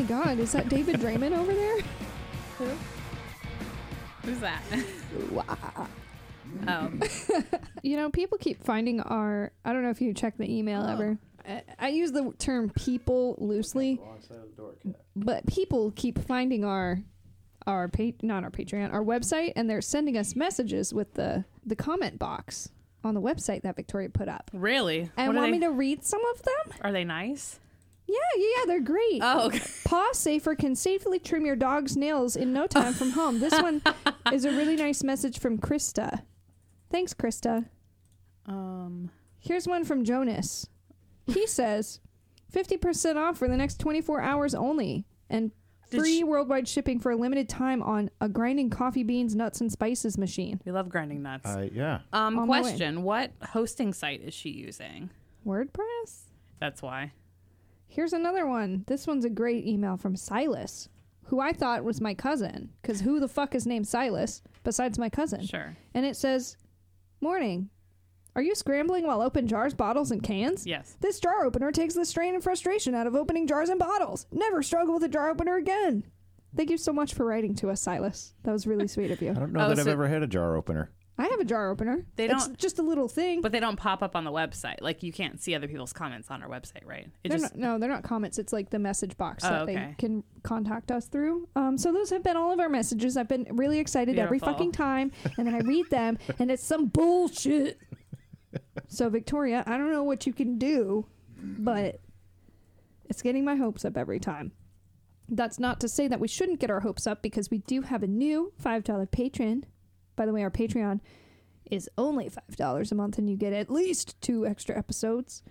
Oh my god, is that David Draymond over there? Who's that? Wow. oh, You know, people keep finding our. I don't know if you check the email oh. ever. I, I use the term people loosely, but people keep finding our our pa- not our Patreon, our website, and they're sending us messages with the the comment box on the website that Victoria put up, really? and What are want they, me to read some of them. are they nice? Yeah, yeah, yeah, they're great. Oh, okay. Paw Safer can safely trim your dog's nails in no time from home. This one is a really nice message from Krista. Thanks, Krista. Um, Here's one from Jonas. He says 50% off for the next 24 hours only and Did free she- worldwide shipping for a limited time on a grinding coffee beans, nuts, and spices machine. we love grinding nuts. Uh, yeah. um, on my way. question: What hosting site is she using? WordPress? That's why. Here's another one. This one's a great email from Silas, who I thought was my cousin. Because who the fuck is named Silas besides my cousin? Sure. And it says, Morning. Are you scrambling while open jars, bottles, and cans? Yes. This jar opener takes the strain and frustration out of opening jars and bottles. Never struggle with a jar opener again. Thank you so much for writing to us, Silas. That was really sweet of you. I don't know Oh, that I've so- ever had a jar opener. I have a jar opener. They It's don't- just a little thing. But they don't pop up on the website. Like you can't see other people's comments on our website, right? It they're just not, no, they're not comments. It's like the message box Oh, that okay. they can contact us through. Um, so those have been all of our messages. I've been really excited every fucking time, and then I read them, and it's some bullshit. so Victoria, I don't know what you can do, but it's getting my hopes up every time. That's not to say that we shouldn't get our hopes up because we do have a new five dollar patron. By the way, our Patreon is only five dollars a month, and you get at least two extra episodes.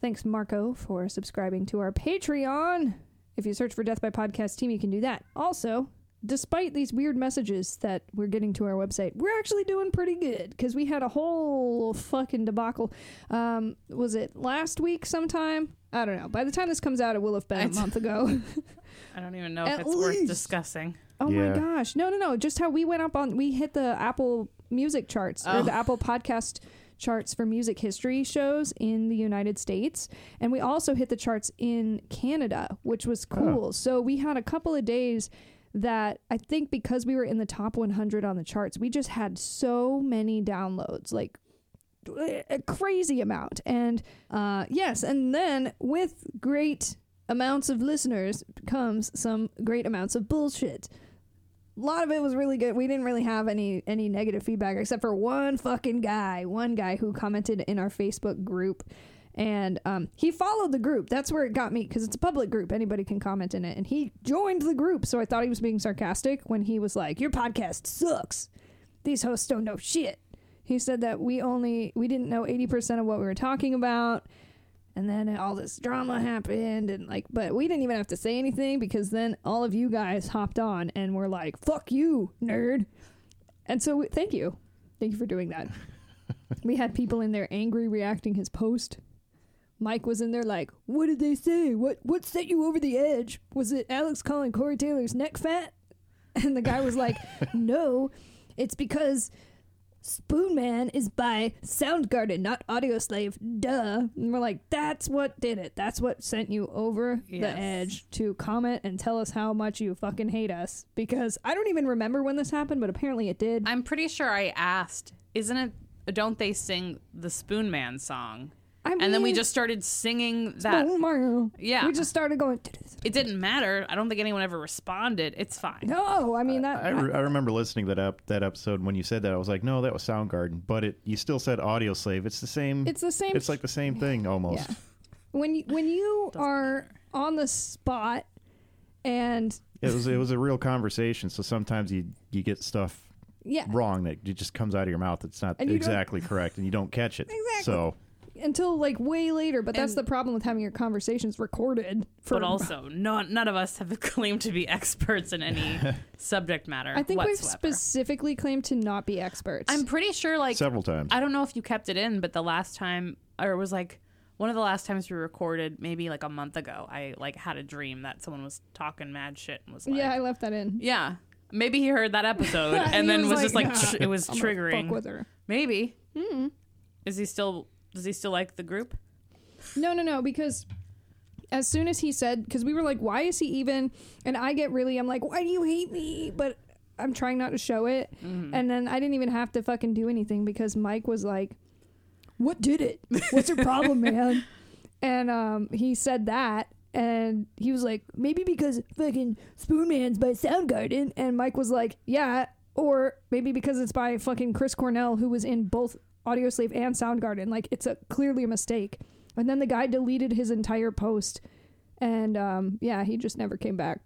Thanks, Marco, for subscribing to our Patreon. If you search for Death by Podcast Team, you can do that. Also, despite these weird messages that we're getting to our website, we're actually doing pretty good because we had a whole fucking debacle. Um, was it last week sometime? I don't know. By the time this comes out, it will have been a month ago. I don't even know if At it's worth least. discussing. Oh my gosh. No, no, no. Just how we went up on we hit the Apple Music charts or Oh. the Apple Podcast charts for music history shows in the United States. And we also hit the charts in Canada, which was cool. So we had a couple of days that I think because we were in the top 100 on the charts, we just had so many downloads, like a crazy amount. And uh, yes, and then with great amounts of listeners comes some great amounts of bullshit. A lot of it was really good. We didn't really have any any negative feedback except for one fucking guy, one guy who commented in our Facebook group. And um, he followed the group. That's where it got me because it's a public group. Anybody can comment in it. And he joined the group. So I thought he was being sarcastic when he was like, Your podcast sucks. These hosts don't know shit. He said that we only we didn't know 80% of what we were talking about and then all this drama happened and like but we didn't even have to say anything because then all of you guys hopped on and were like fuck you nerd. And so we, thank you. Thank you for doing that. We had people in there angry reacting his post. Mike was in there like what did they say? What what set you over the edge? Was it alex calling corey taylor's neck fat? And the guy was like no it's because Spoon Man is by Soundgarden, not Audioslave. Duh. And we're like, that's what did it. That's what sent you over the edge to comment and tell us how much you fucking hate us. Because I don't even remember when this happened, but apparently it did. I'm pretty sure I asked, isn't it? Don't they sing the Spoon Man song? I and then we just started singing that. Spoon Man. Yeah. We just started going. It didn't matter. I don't think anyone ever responded. It's fine. No, I mean that. I, re- I remember listening to that ep- that episode when you said that. I was like, no, that was Soundgarden, but it you still said Audioslave. It's the same. it's the same. It's like the same thing almost. yeah. When you, when you are matter. on the spot and It was it was a real conversation. So sometimes you you get stuff yeah, wrong that it just comes out of your mouth. It's not And you don't- exactly correct, and you don't catch it. Exactly. So until like way later. But that's And- the problem with having your conversations recorded. For But also, no, none of us have claimed to be experts in any subject matter. I think we've specifically claimed to not be experts. I'm pretty sure, like, several times. I don't know if you kept it in, but the last time, or it was like one of the last times we recorded, maybe like a month ago, I like had a dream that someone was talking mad shit and was like, yeah, I left that in. yeah. Maybe he heard that episode And and then was was, just like, like, tr- it was I'm triggering. Fuck with her. Maybe. Mm-hmm. Is he still? Does he still like the group? No, no, no, because as soon as he said, because we were like, why is he even? And I get really, I'm like, why do you hate me? But I'm trying not to show it. Mhm. And then I didn't even have to fucking do anything because Mike was like, "What did it? What's your problem, man?" And um, he said that, and he was like, "Maybe because fucking Spoon Man's by Soundgarden." And Mike was like, "Yeah," or maybe because it's by fucking Chris Cornell, who was in both Audioslave and Soundgarden. Like it's a clearly a mistake. And then the guy deleted his entire post, and um, yeah, he just never came back.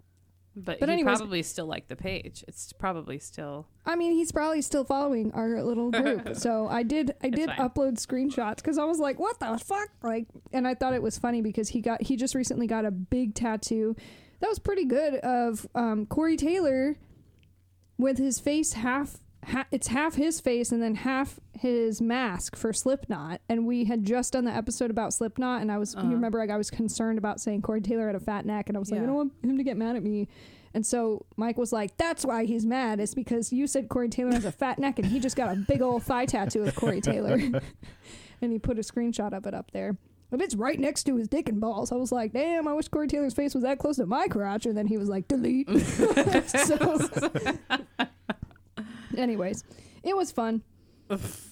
But, But he anyways- probably still liked the page. It's probably still. I mean, he's probably still following our little group. so I did, I did upload screenshots because I was like, "What the fuck?" Like, and I thought it was funny because he got, he just recently got a big tattoo that was pretty good of um, Corey Taylor with his face half, ha- it's half his face and then half his mask for Slipknot. And we had just done the episode about Slipknot, and I was, Uh-huh. you remember, like, I was concerned about saying Corey Taylor had a fat neck, and I was like, I don't want him to get mad at me. And so Mike was like, "That's why he's mad. It's because you said Corey Taylor has a fat neck, and he just got a big old thigh tattoo of Corey Taylor." and he put a screenshot of it up there. And it's right next to his dick and balls. I was like, "Damn, I wish Corey Taylor's face was that close to my crotch." And then he was like, "Delete." so, anyways, it was fun.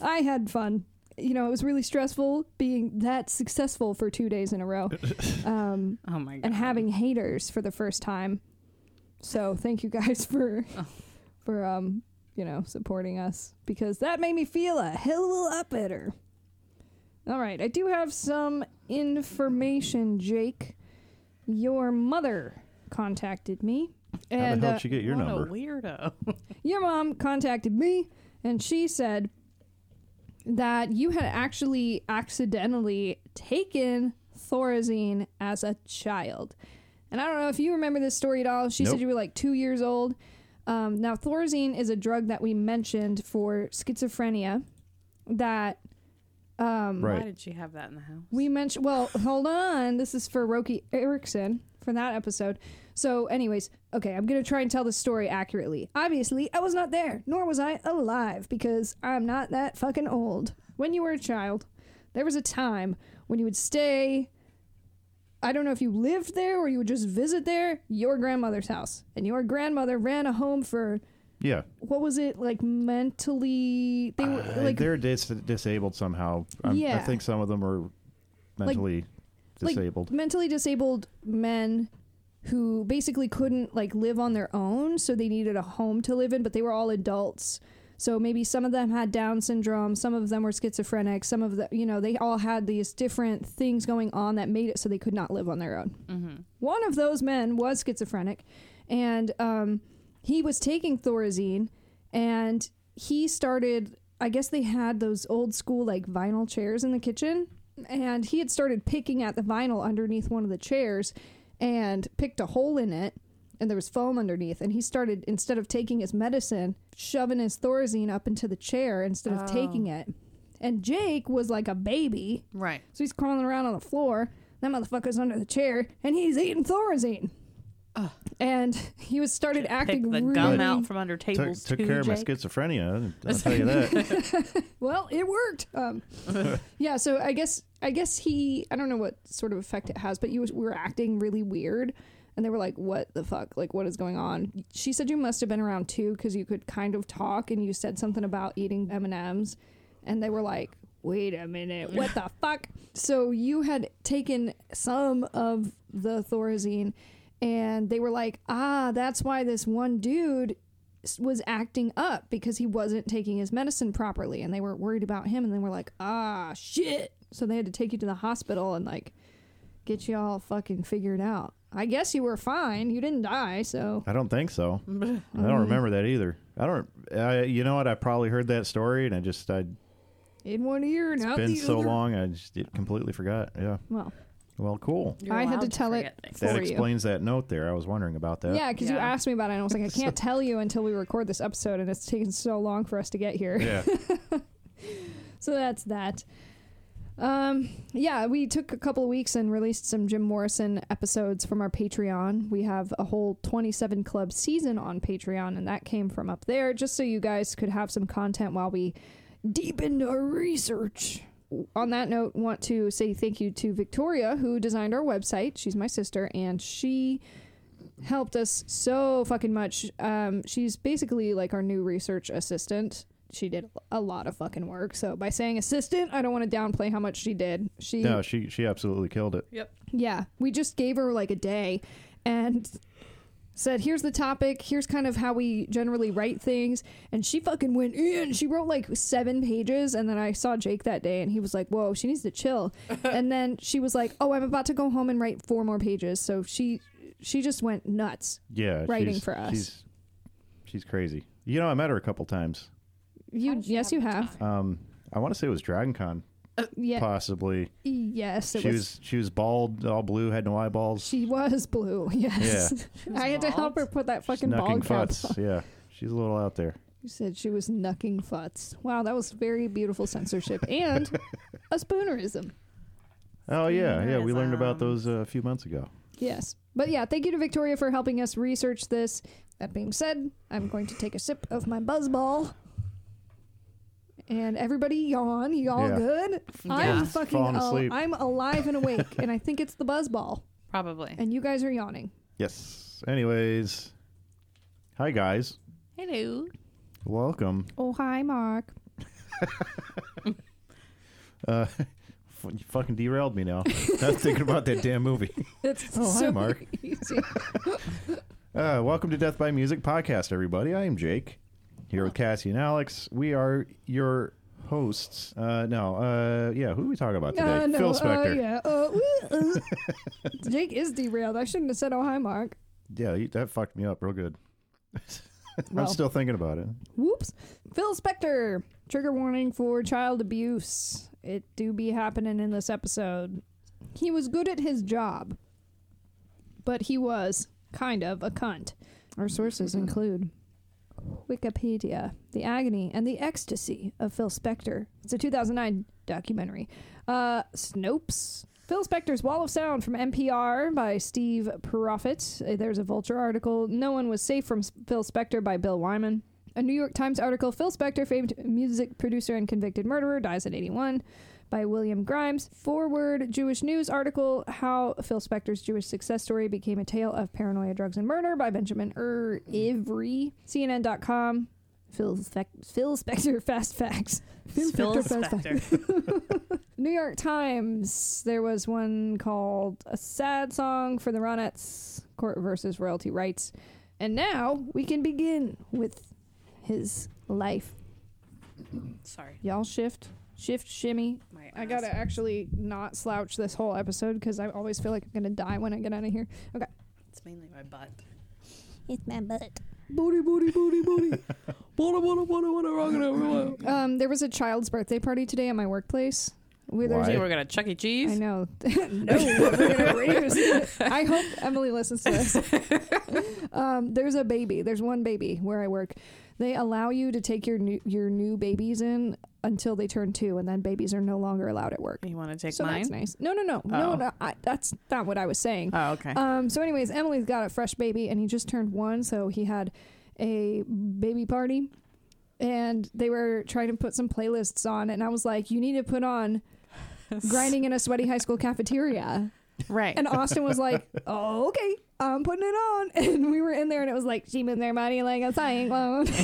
I had fun. You know, it was really stressful being that successful for two days in a row. Um, Oh my god. and having haters for the first time. So thank you guys for Oh. for um you know supporting us because that made me feel a hell of a lot better. All right, I do have some information, Jake. Your mother contacted me, How and the hell uh, did you get your what number? a weirdo. your mom contacted me, and she said that you had actually accidentally taken Thorazine as a child. And I don't know if you remember this story at all. She Nope. said you were like two years old. Um, now, Thorazine is a drug that we mentioned for schizophrenia that um, Right. Why did she have that in the house? we mentioned. Well, hold on. This is for Roky Erickson for that episode. So, anyways, okay, I'm gonna try and tell the story accurately. Obviously, I was not there, nor was I alive, because I'm not that fucking old. When you were a child, there was a time when you would stay. I don't know if you lived there or you would just visit there, your grandmother's house. And your grandmother ran a home for Yeah, what was it like mentally? They were Uh, like they're dis- disabled somehow. I'm, I think some of them are mentally like, disabled. mentally disabled men who basically couldn't like live on their own so they needed a home to live in but they were all adults so maybe some of them had down syndrome some of them were schizophrenic some of the you know they all had these different things going on that made it so they could not live on their own mm-hmm. one of those men was schizophrenic and um, he was taking thorazine and he started i guess they had those old school like vinyl chairs in the kitchen and he had started picking at the vinyl underneath one of the chairs and picked a hole in it and there was foam underneath and he started instead of taking his medicine shoving his thorazine up into the chair instead of Oh. taking it and jake was like a baby Right. so he's crawling around on the floor. That motherfucker's under the chair, and he's eating Thorazine. Ugh. And he was started Pick acting the really gum out from under tables took too, care of my Jake. schizophrenia. I'll tell you that. well. It worked. Um, yeah. So I guess I guess he I don't know what sort of effect it has, but you was- were acting really weird, and they were like, "What the fuck? Like, what is going on?" She said you must have been around too because you could kind of talk, and you said something about eating M and M's, and they were like. Wait a minute, what the fuck? So you had taken some of the Thorazine, and they were like, ah, that's why this one dude was acting up because he wasn't taking his medicine properly and they were worried about him and they were like ah shit so they had to take you to the hospital and like get you all fucking figured out i guess you were fine you didn't die so I don't think so. I don't remember that either. I don't. I, you know what? I probably heard that story, and I just I in one ear and it's out been the so other. long. I just it completely forgot. Yeah. well Well, cool. You're I had to allowed tell it. For that you. explains that note there. I was wondering about that. yeah because you Yeah. asked me about it and i was like i can't tell you until we record this episode and it's taken so long for us to get here Yeah. So that's that. Um, yeah, we took a couple of weeks and released some Jim Morrison episodes from our Patreon. We have a whole 27 Club season on Patreon, and that came from up there just so you guys could have some content while we deepened our research. On that note, want to say thank you to Victoria who designed our website. She's my sister, and she helped us so fucking much. Um, she's basically like our new research assistant. She did a lot of fucking work. So by saying assistant, I don't want to downplay how much she did. She No, she she absolutely killed it. Yep. yeah, we just gave her like a day and said, here's the topic, here's kind of how we generally write things. And she fucking went in. She wrote like seven pages. And then I saw Jake that day and he was like, whoa, she needs to chill. and then she was like, oh, I'm about to go home and write four more pages. So she. She just went nuts. Yeah, Writing she's- for us. She's she's crazy. You know, I met her a couple times. You, yes, you have. Um, I want to say it was Dragon Con, Yeah, possibly. yes, it She was. was she was bald, all blue, had no eyeballs, She was blue. Yes, was I had to help her put that fucking snucking bald cap. futs. Yeah, she's a little out there. You said she was knucking futs. Wow, that was very beautiful censorship and a spoonerism. Oh yeah, yeah. We learned about those uh, a few months ago. Yes. But yeah, thank you to Victoria for helping us research this. That being said, I'm going to take a sip of my buzzball. And everybody yawn. You all Yeah. good? Yeah. I'm fucking Falling al- asleep. I'm alive and awake, and I think it's the buzzball. Probably. And you guys are yawning. Yes. Anyways, hi guys, Hello. welcome. Oh hi, Mark. Uh, f- you fucking derailed me now. I was thinking about that damn movie. It's Oh, hi, so Mark. easy. Uh, welcome to Death by Music podcast, everybody. I am Jake, here with Cassie and Alex. We are your hosts. Uh, no, uh, yeah, who are we talking about today? Uh, no, Phil uh, Spector. yeah. Uh, woo. Jake is derailed. I shouldn't have said oh hi, Mark. yeah, that fucked me up real good. Well. I'm still thinking about it. Whoops. Phil Spector. Trigger warning for child abuse. It do be happening in this episode. He was good at his job, but he was kind of a cunt. Our sources include Wikipedia, The Agony and the Ecstasy of Phil Spector. It's a 2009 documentary. Uh, Snopes. Phil Spector's Wall of Sound from NPR by Steve Profit. Uh, There's a Vulture article. No One Was Safe from Phil Spector by Bill Wyman. A New York Times article Phil Spector, famed music producer and convicted murderer, dies at 81 by William Grimes. Forward Jewish News article How Phil Spector's Jewish success story became a tale of paranoia, drugs, and murder by Benjamin Er Ivry. CNN.com. Phil, Spec- Phil Spector Fast Facts. Phil Spector Fast Facts. Spector. New York Times. There was one called "A Sad Song for the Ronettes: Court versus Royalty Rights," and now we can begin with his life. Sorry. Y'all shift, shift, shimmy. My I gotta ass. actually not slouch this whole episode because I always feel like I'm gonna die when I get out of here. Okay. It's mainly my butt. It's my butt. Booty, booty, booty, booty. booty, booty, booty, booty, rockin' everywhere. Um, there was a child's birthday party today at my workplace. Where there's Why? We're gonna Chuck E. Cheese. I know. no, we're gonna raise. I hope Emily listens to this. um, there's a baby. There's one baby where I work. They allow you to take your new your new babies in until they turn two, and then babies are no longer allowed at work. You want to take so mine? that's nice. No, no, no, no, Oh. no. I, that's not what I was saying. Oh, okay. Um, so, anyways, Emily's got a fresh baby, and he just turned one, so he had a baby party, and they were trying to put some playlists on, and I was like, "You need to put on grinding in a sweaty high school cafeteria," right. and Austin was like, "Oh, okay." I'm putting it on, and we were in there, and it was like she moved their body like a cyclone.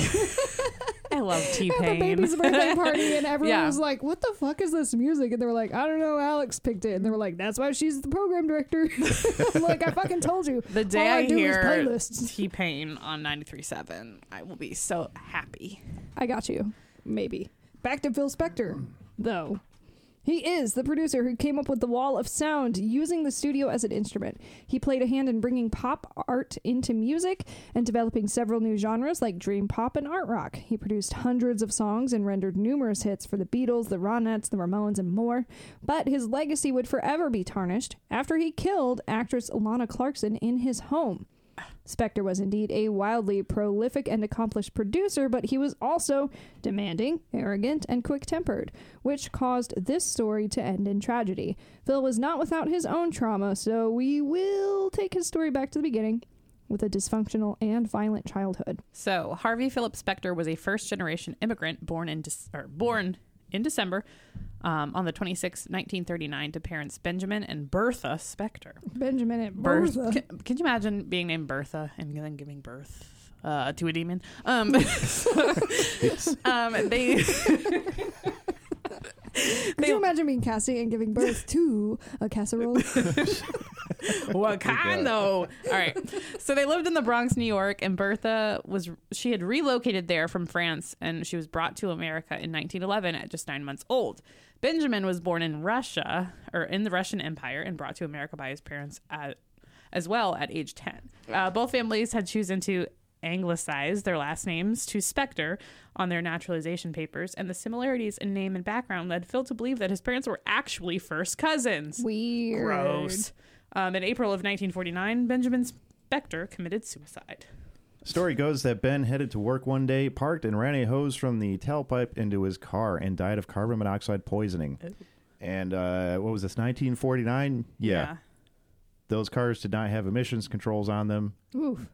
I love T At the Pain. baby's birthday party, and everyone Yeah. was like, "What the fuck is this music?" And they were like, "I don't know." Alex picked it, and they were like, "That's why she's the program director." Like, I fucking told you. The day I I, do is hear. T-Pain on 93.7, I will be so happy. I got you. Maybe. Back to Phil Spector, though. He is the producer who came up with the wall of sound using the studio as an instrument. He played a hand in bringing pop art into music and developing several new genres like dream pop and art rock. He produced hundreds of songs and rendered numerous hits for the Beatles, the Ronettes, the Ramones, and more. But his legacy would forever be tarnished after he killed actress Lana Clarkson in his home. Spector was indeed a wildly prolific and accomplished producer, but he was also demanding, arrogant, and quick tempered, which caused this story to end in tragedy. Phil was not without his own trauma, so we will take his story back to the beginning with a dysfunctional and violent childhood. So Harvey Philip Spector was a first generation immigrant born in dis- or born in December um, on the 26th, 1939, to parents Benjamin and Bertha Spector. Benjamin and Berth- Bertha. Can, can you imagine being named Bertha and then giving birth uh, to a demon? Um, um, they. Could you imagine being Cassie and giving birth to a casserole? what kind though? All right. So they lived in the Bronx, New York, and Bertha was she had relocated there from France, and she was brought to America in 1911 at just nine months old. Benjamin was born in Russia or in the Russian Empire and brought to America by his parents at, as well at age 10. Uh, both families had chosen to anglicize their last names to Spector on their naturalization papers, and the similarities in name and background led Phil to believe that his parents were actually first cousins. Weird. Gross. Um, in April of 1949, Benjamin Spector committed suicide. Story goes that Ben headed to work one day, parked, and ran a hose from the tailpipe into his car and died of carbon monoxide poisoning. And uh, what was this, 1949? Yeah. Those cars did not have emissions controls on them. Oof.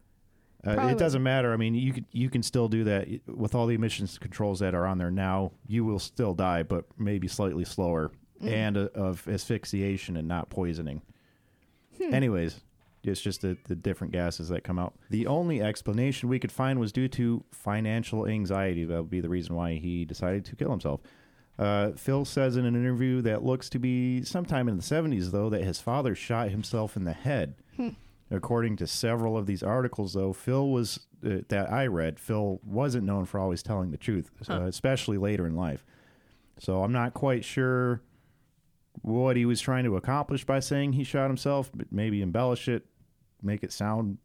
Uh, it doesn't matter. I mean, you could, you can still do that with all the emissions controls that are on there now. You will still die, but maybe slightly slower, and uh, of asphyxiation and not poisoning. Anyways, it's just the, the different gases that come out. The only explanation we could find was due to financial anxiety. That would be the reason why he decided to kill himself. Uh, Phil says in an interview that looks to be sometime in the 70s, though, that his father shot himself in the head. According to several of these articles, though, Phil was uh, that I read, Phil wasn't known for always telling the truth, uh, especially later in life. So I'm not quite sure what he was trying to accomplish by saying he shot himself, but maybe embellish it, make it sound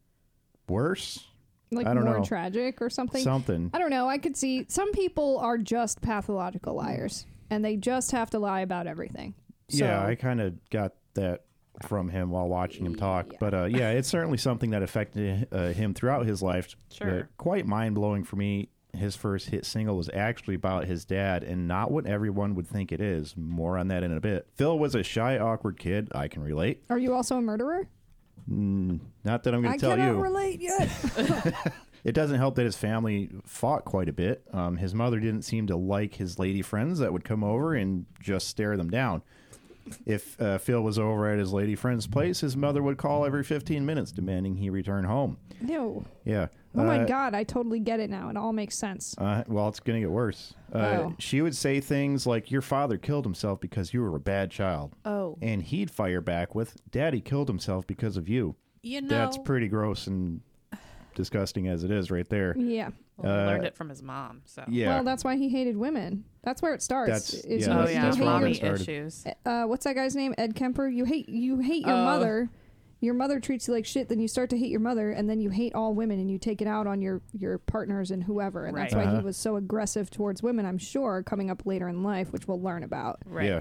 worse. Like I don't more know. tragic or something. Something. I don't know. I could see some people are just pathological liars and they just have to lie about everything. So, yeah, I kind of got that from him while watching him talk. Yeah. But uh, yeah, it's certainly something that affected uh, him throughout his life. Sure. Uh, quite mind blowing for me. His first hit single was actually about his dad and not what everyone would think it is. More on that in a bit. Phil was a shy, awkward kid. I can relate. Are you also a murderer? Mm, not that I'm going to tell you. I cannot relate yet. It doesn't help that his family fought quite a bit. Um, his mother didn't seem to like his lady friends that would come over and just stare them down. If uh, Phil was over at his lady friend's place, his mother would call every 15 minutes demanding he return home. no. Yeah. Oh my Uh, god, I totally get it now. It all makes sense. Uh, well, it's going to get worse. Uh, Oh. She would say things like, Your father killed himself because you were a bad child. Oh. And he'd fire back with, Daddy killed himself because of you. You know, That's pretty gross and disgusting as it is right there. Yeah. well, he learned uh, it from his mom. So. Yeah. Well, that's why he hated women. That's where it starts. That's- is yeah, Oh yeah, you that's hate where it your, mommy issues. uh, what's that guy's name? Ed Kemper. You hate you hate your Oh. mother. Your mother treats you like shit. Then you start to hate your mother, and then you hate all women, and you take it out on your your partners and whoever. And that's Right. why Uh-huh. he was so aggressive towards women. I'm sure coming up later in life, which we'll learn about. Right. Yeah.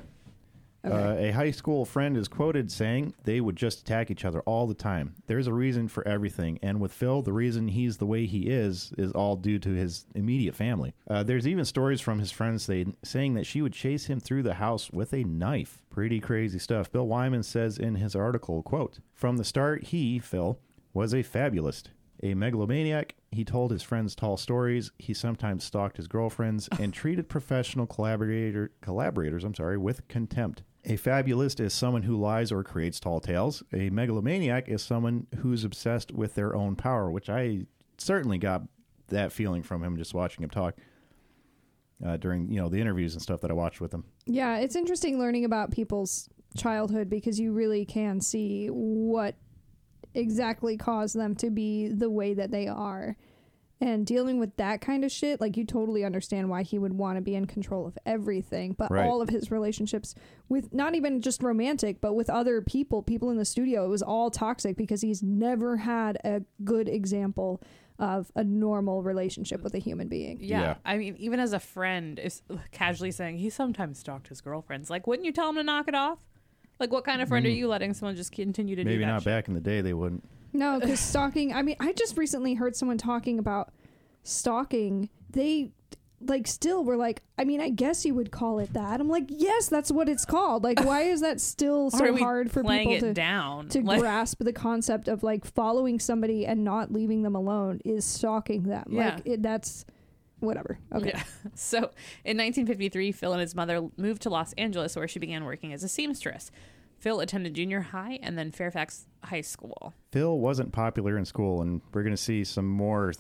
Okay. Uh, a high school friend is quoted saying they would just attack each other all the time. There's a reason for everything, and with Phil, the reason he's the way he is is all due to his immediate family. Uh, there's even stories from his friends say, saying that she would chase him through the house with a knife. Pretty crazy stuff. Bill Wyman says in his article, "quote From the start, he Phil was a fabulist." A megalomaniac, he told his friends tall stories. He sometimes stalked his girlfriends and treated professional collaborator collaborators, I'm sorry, with contempt. A fabulist is someone who lies or creates tall tales. A megalomaniac is someone who's obsessed with their own power, which I certainly got that feeling from him just watching him talk uh, during you know the interviews and stuff that I watched with him. Yeah, it's interesting learning about people's childhood because you really can see what exactly caused them to be the way that they are. And dealing with that kind of shit, like you totally understand why he would want to be in control of everything. But Right. all of his relationships with not even just romantic, but with other people, people in the studio, it was all toxic because he's never had a good example of a normal relationship with a human being. Yeah. Yeah. I mean, even as a friend is casually saying he sometimes stalked his girlfriends. Like, wouldn't you tell him to knock it off? Like, what kind of friend are you letting someone just continue to do Mm. Maybe not shit? back in the day they wouldn't. No, because stalking. I mean, I just recently heard someone talking about stalking. They like still were like. I mean, I guess you would call it that. I'm like, yes, that's what it's called. Like, why is that still so hard for people to down to Like, grasp the concept of like following somebody and not leaving them alone is stalking them? Yeah. Like, it, that's whatever. Okay. Yeah. So in 1953, Phil and his mother moved to Los Angeles, where she began working as a seamstress. Phil attended junior high and then Fairfax High School. Phil wasn't popular in school, and we're going to see some more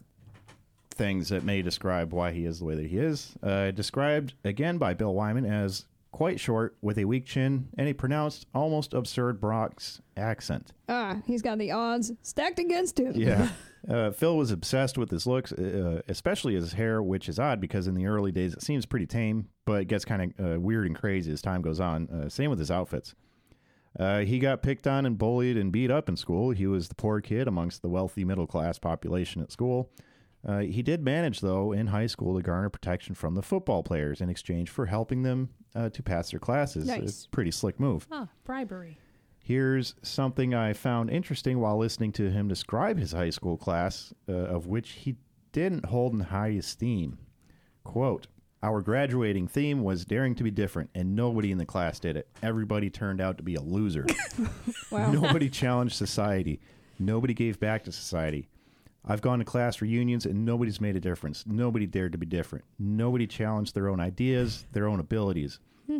things that may describe why he is the way that he is. Uh, described again by Bill Wyman as quite short, with a weak chin and a pronounced, almost absurd Bronx accent. Ah, he's got the odds stacked against him. Yeah. Uh, Phil was obsessed with his looks, uh, especially his hair, which is odd because in the early days it seems pretty tame, but it gets kind of uh, weird and crazy as time goes on. Uh, same with his outfits. Uh, he got picked on and bullied and beat up in school. He was the poor kid amongst the wealthy middle class population at school. Uh, he did manage, though, in high school to garner protection from the football players in exchange for helping them uh, to pass their classes. Nice. It's a pretty slick move. Ah, bribery. Here's something I found interesting while listening to him describe his high school class, uh, of which he didn't hold in high esteem. Quote, our graduating theme was daring to be different, and nobody in the class did it. Everybody turned out to be a loser. Wow. Nobody challenged society. Nobody gave back to society. I've gone to class reunions and nobody's made a difference. Nobody dared to be different. Nobody challenged their own ideas, their own abilities. Hmm.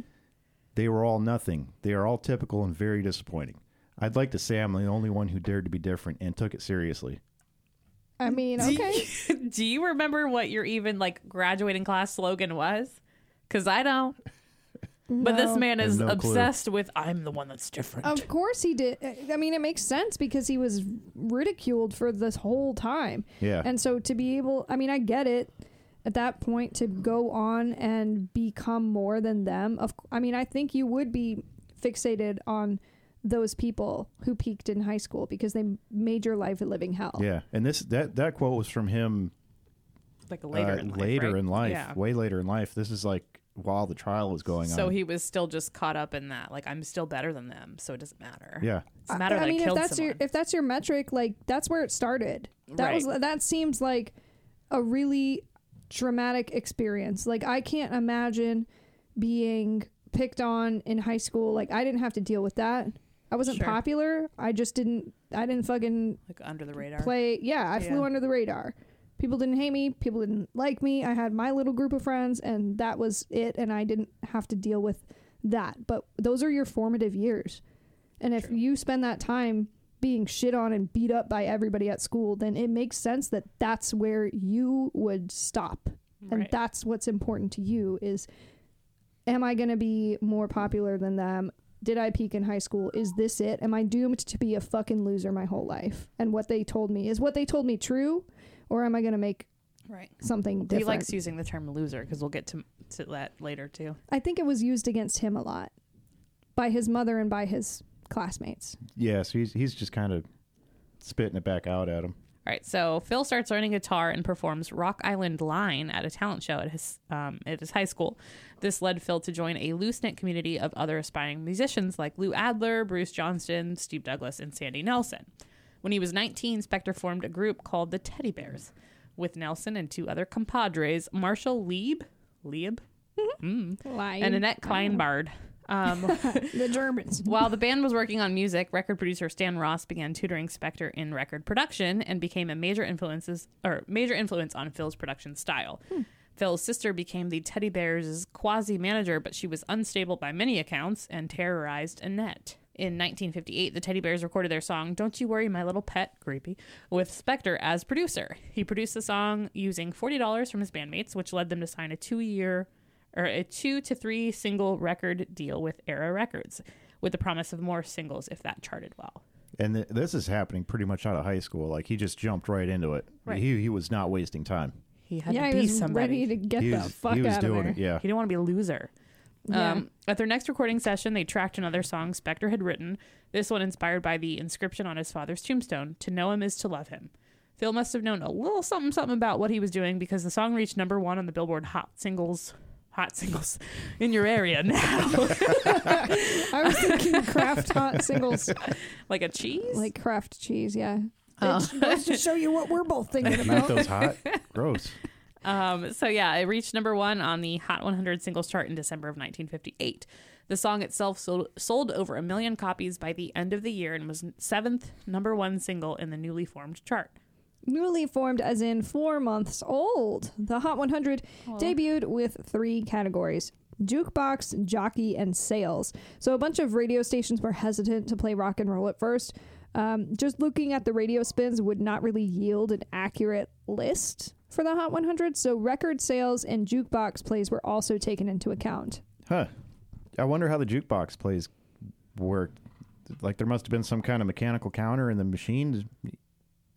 They were all nothing. They are all typical and very disappointing. I'd like to say I'm the only one who dared to be different and took it seriously. I mean, Do you- okay. Do you remember what your even like graduating class slogan was? Because I don't. But this man is no clue. obsessed with I'm the one that's different. Of course he did. I mean, it makes sense because he was ridiculed for this whole time. Yeah. And so to be able, I mean, I get it at that point to go on and become more than them. Of, I mean, I think you would be fixated on those people who peaked in high school because they made your life a living hell. yeah. And this that that quote was from him like later uh, in life. later right? in life, Yeah. way later in life. This is like while the trial was going So on. So he was still just caught up in that. Like I'm still better than them, so it doesn't matter. yeah. It doesn't matter I, that I I, mean, if that's someone. your if that's your metric, like that's where it started. That was that seems like a really traumatic experience. Like I can't imagine being picked on in high school. Like I didn't have to deal with that. I wasn't Sure. popular. I just didn't. I didn't fucking like under the radar. play. Yeah, I flew Yeah. under the radar. People didn't hate me. People didn't like me. I had my little group of friends, and that was it. And I didn't have to deal with that. But those are your formative years. And if True. you spend that time being shit on and beat up by everybody at school, then it makes sense that that's where you would stop. And that's what's important to you is am I going to be more popular than them? Did I peak in high school? Is this it? Am I doomed to be a fucking loser my whole life? And what they told me is what they told me true, or am I going to make right. something He likes using the term loser because we'll get to to that later too. I think it was used against him a lot by his mother and by his classmates. Yeah, so he's he's just kind of spitting it back out at him. All right, so Phil starts learning guitar and performs Rock Island Line at a talent show at his um, at his high school. This led Phil to join a loose knit community of other aspiring musicians like Lou Adler, Bruce Johnston, Steve Douglas, and Sandy Nelson. When he was 19, Spector formed a group called the Teddy Bears with Nelson and two other compadres, Marshall Leib, Leib, mm, Lying. and Annette Kleinbard. Um, the Germans. while the band was working on music, record producer Stan Ross began tutoring Spector in record production and became a major influences or major influence on Phil's production style. Phil's sister became the Teddy Bears' quasi manager, but she was unstable by many accounts and terrorized Annette. In 1958, the Teddy Bears recorded their song "Don't You Worry, My Little Pet" creepy with Spector as producer. He produced the song using forty dollars from his bandmates, which led them to sign a two-year or a two to three single record deal with Era Records, with the promise of more singles if that charted well. And th- this is happening pretty much out of high school. Like he just jumped right into it. Right. He he was not wasting time. He had yeah, to he be was somebody. ready to get he the was, fuck he was out doing of there. it. Yeah. He didn't want to be a loser. Yeah. Um, at their next recording session, they tracked another song Spector had written. This one inspired by the inscription on his father's tombstone: "To know him is to love him." Phil must have known a little something something about what he was doing because the song reached number one on the Billboard Hot Singles. Hot singles in your area now, I was thinking craft hot singles, like a cheese. like craft cheese. Yeah. Oh. It goes to show you what we're both thinking Make about. those hot. Gross. Um, so yeah, it reached number one on the Hot 100 singles chart in December of 1958. The song itself sold, sold over a million copies by the end of the year and was seventh number one single in the newly formed chart. Newly formed, as in four months old, the Hot 100 debuted with three categories jukebox, jockey, and sales. So a bunch of radio stations were hesitant to play rock and roll at first. Um, just looking at the radio spins would not really yield an accurate list for the Hot 100. So record sales and jukebox plays were also taken into account. Huh. I wonder how the jukebox plays worked. Like there must have been some kind of mechanical counter in the machine,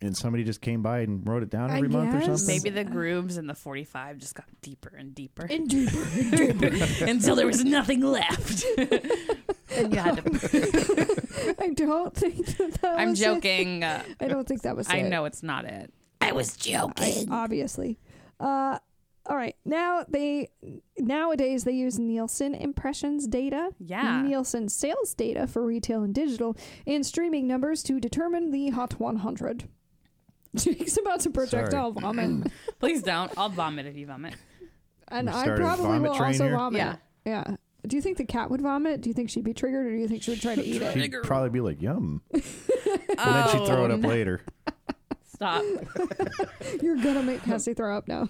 and somebody just came by and wrote it down I every month or guess. something. Maybe the grooves in the 45 just got deeper and deeper and deeper And deeper. until there was nothing left. and you had to. I don't think that, that I'm was it. joking. Uh, I don't think that was I it. know it's not it. I was joking. obviously. Uh, all right. Now they nowadays they use Nielsen impressions data, Yeah. Nielsen sales data for retail and digital, and streaming numbers to determine the Hot 100. Jake's about to projectile vomit, Please don't. I'll vomit if you vomit. and We I started a probably vomit will train also here? vomit. Yeah. yeah. Do you think the cat would vomit? Do you think she'd be triggered, or do you think she would try to eat it? She'd probably be like, "Yum," and then she'd throw it Oh, up later. Stop. You're gonna make Cassie throw up now.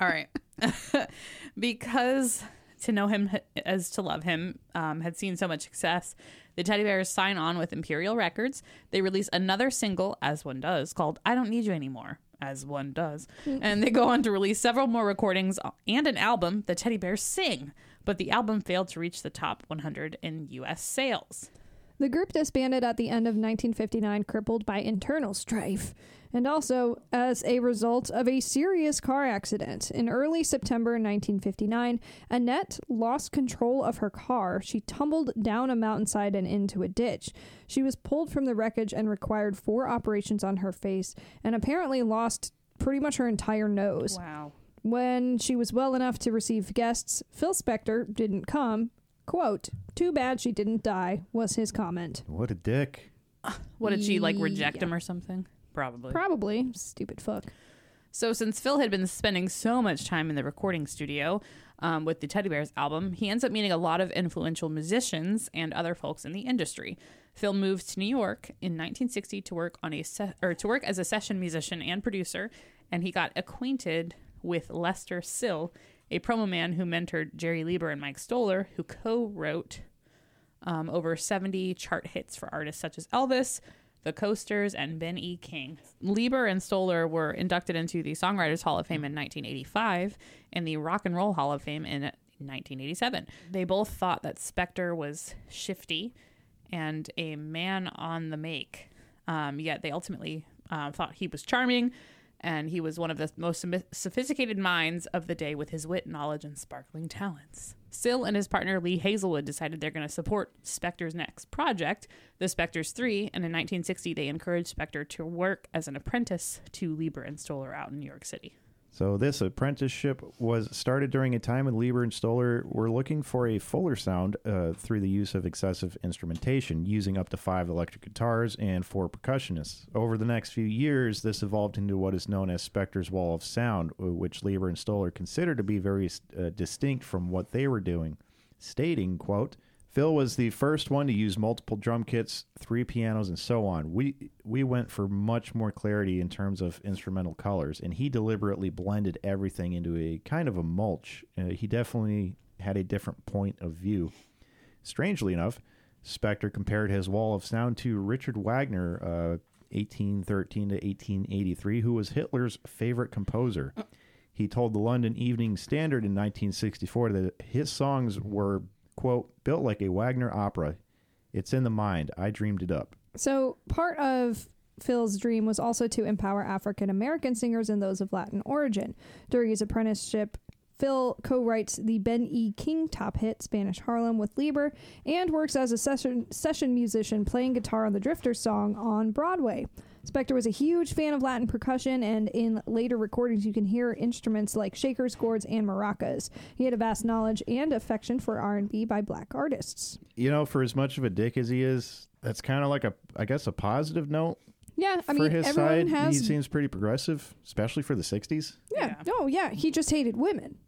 All right. because to know him as to love him um, had seen so much success, the Teddy Bears sign on with Imperial Records. They release another single, as one does, called I Don't Need You Anymore, as one does. Hmm. and they go on to release several more recordings and an album, The Teddy Bears Sing. But the album failed to reach the top 100 in U.S. sales. The group disbanded at the end of 1959, crippled by internal strife, and also as a result of a serious car accident. In early September 1959, Annette lost control of her car. She tumbled down a mountainside and into a ditch. She was pulled from the wreckage and required four operations on her face, and apparently lost pretty much her entire nose. Wow. When she was well enough to receive guests, Phil Spector didn't come. Quote, too bad she didn't die, was his comment. What a dick! What did she like reject Yeah. him or something? Probably. Probably. Stupid fuck. So, since Phil had been spending so much time in the recording studio um, with the Teddy Bears album, he ends up meeting a lot of influential musicians and other folks in the industry. Phil moved to New York in 1960 to work on a se- or to work as a session musician and producer, and he got acquainted with Lester Sill, a promo man who mentored Jerry Leiber and Mike Stoller, who co-wrote um, over 70 chart hits for artists such as Elvis, The Coasters, and Ben E. King. Leiber and Stoller were inducted into the Songwriters Hall of Fame in 1985 and the Rock and Roll Hall of Fame in 1987. They both thought that Spector was shifty and a man on the make, um, yet they ultimately uh, thought he was charming. And he was one of the most sophisticated minds of the day with his wit, knowledge, and sparkling talents. Sill and his partner Lee Hazlewood decided they're going to support Spector's next project, The Spectors 3, and in 1960 they encouraged Spector to work as an apprentice to Leiber and Stoller out in New York City. So this apprenticeship was started during a time when Leiber and Stoller were looking for a fuller sound uh, through the use of excessive instrumentation, using up to five electric guitars and four percussionists. Over the next few years, this evolved into what is known as Spector's Wall of Sound, uh, which Leiber and Stoller considered to be very uh, distinct from what they were doing, stating, "quote." Phil was the first one to use multiple drum kits, three pianos, and so on. We we went for much more clarity in terms of instrumental colors, and he deliberately blended everything into a kind of a mulch. Uh, he definitely had a different point of view. Strangely enough, Spector compared his wall of sound to Richard Wagner, uh, 1813 to 1883, who was Hitler's favorite composer. He told the London Evening Standard in 1964 that his songs were, quote, built like a Wagner opera. It's in the mind. I dreamed it up. So, part of Phil's dream was also to empower African American singers and those of Latin origin. During his apprenticeship, Phil co writes the Ben E. King top hit, Spanish Harlem, with Leiber, and works as a session, session musician playing guitar on the Drifter song on Broadway. Spector was a huge fan of Latin percussion, and in later recordings, you can hear instruments like shakers, gourds, and maracas. He had a vast knowledge and affection for R&B by black artists. You know, for as much of a dick as he is, that's kind of like a, I guess, a positive note Yeah, I mean for mean, his everyone side. has He seems pretty progressive, especially for the 60s. Yeah. Yeah. Oh, yeah. He just hated women.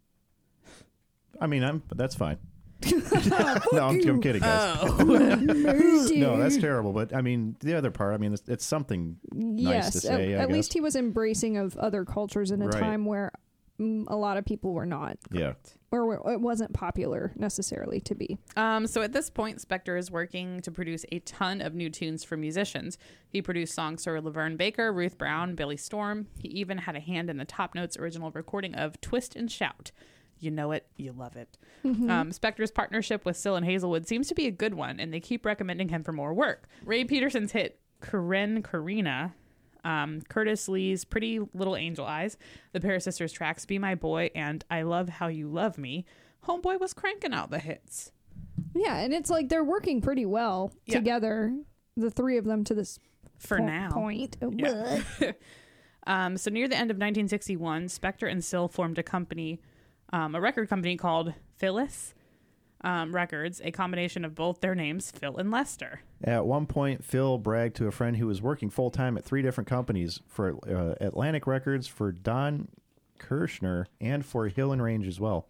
I mean, I'm, but that's fine. no, I'm, I'm kidding, guys. Oh. No, that's terrible. But I mean, the other part. I mean, it's, it's something nice to say. at, I at guess. least he was embracing of other cultures in a Right. time where mm, a lot of people were not, yeah. or it wasn't popular necessarily to be. Um, so at this point, Spector is working to produce a ton of new tunes for musicians. He produced songs for LaVern Baker, Ruth Brown, Billy Storm. He even had a hand in the Top Notes original recording of Twist and Shout. You know it, you love it. Um, Spector's partnership with Sill and Hazlewood seems to be a good one, and they keep recommending him for more work. Ray Peterson's hit Corinna, Corinna, um, Curtis Lee's Pretty Little Angel Eyes, the Paris Sisters tracks Be My Boy, and I Love How You Love Me. Homeboy was cranking out the hits. Yeah, and it's like they're working pretty well Yeah. together, the three of them to this For po- now. point. Yeah. Um, so near the end of 1961, Spector and Sill formed a company, um, a record company called Philles um, Records, a combination of both their names, Phil and Lester. At one point, Phil bragged to a friend who was working full time at three different companies for uh, Atlantic Records, for Don Kirshner, and for Hill and Range as well.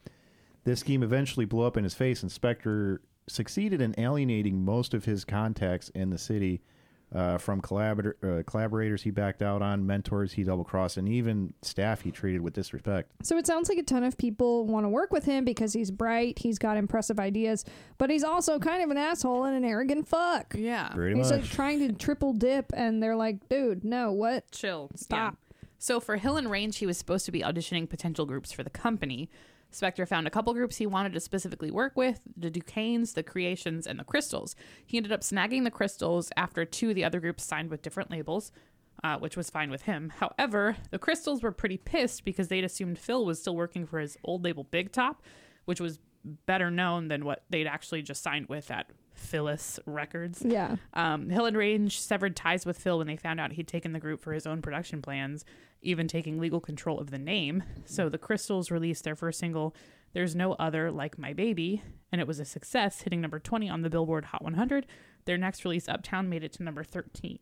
This scheme eventually blew up in his face, and Spector succeeded in alienating most of his contacts in the city uh, from collabor- uh, collaborators he backed out on, mentors he double crossed, and even staff he treated with disrespect. So it sounds like a ton of people want to work with him because he's bright, he's got impressive ideas, but he's also kind of an asshole and an arrogant fuck. Yeah. Pretty He's much. like trying to triple dip, and they're like, dude, no, what? Chill. Stop. Yeah. So for Hill and Range, he was supposed to be auditioning potential groups for the company. Spector found a couple groups he wanted to specifically work with the Duquesnes, the Creations, and the Crystals. He ended up snagging the Crystals after two of the other groups signed with different labels, uh, which was fine with him. However, the Crystals were pretty pissed because they'd assumed Phil was still working for his old label Big Top, which was better known than what they'd actually just signed with at Philles Records. Yeah. Um, Hill and Range severed ties with Phil when they found out he'd taken the group for his own production plans, even taking legal control of the name. So the Crystals released their first single, There's No Other Like My Baby, and it was a success, hitting number 20 on the Billboard Hot 100. Their next release, Uptown, made it to number 13.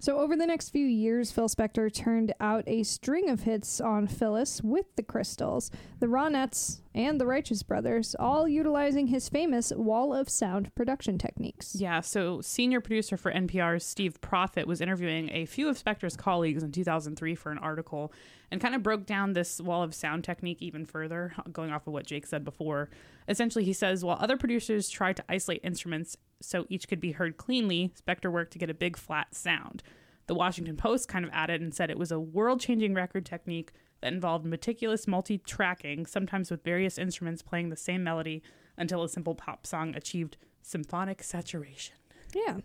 So over the next few years, Phil Spector turned out a string of hits on Philles with the Crystals, the Ronettes, and the Righteous Brothers, all utilizing his famous wall of sound production techniques. Yeah, so senior producer for NPR's Steve Proffitt was interviewing a few of Spector's colleagues in 2003 for an article and kind of broke down this wall of sound technique even further, going off of what Jake said before. Essentially, he says while other producers tried to isolate instruments so each could be heard cleanly, Spector worked to get a big flat sound. The Washington Post kind of added and said it was a world changing record technique that involved meticulous multi tracking, sometimes with various instruments playing the same melody until a simple pop song achieved symphonic saturation. Yeah.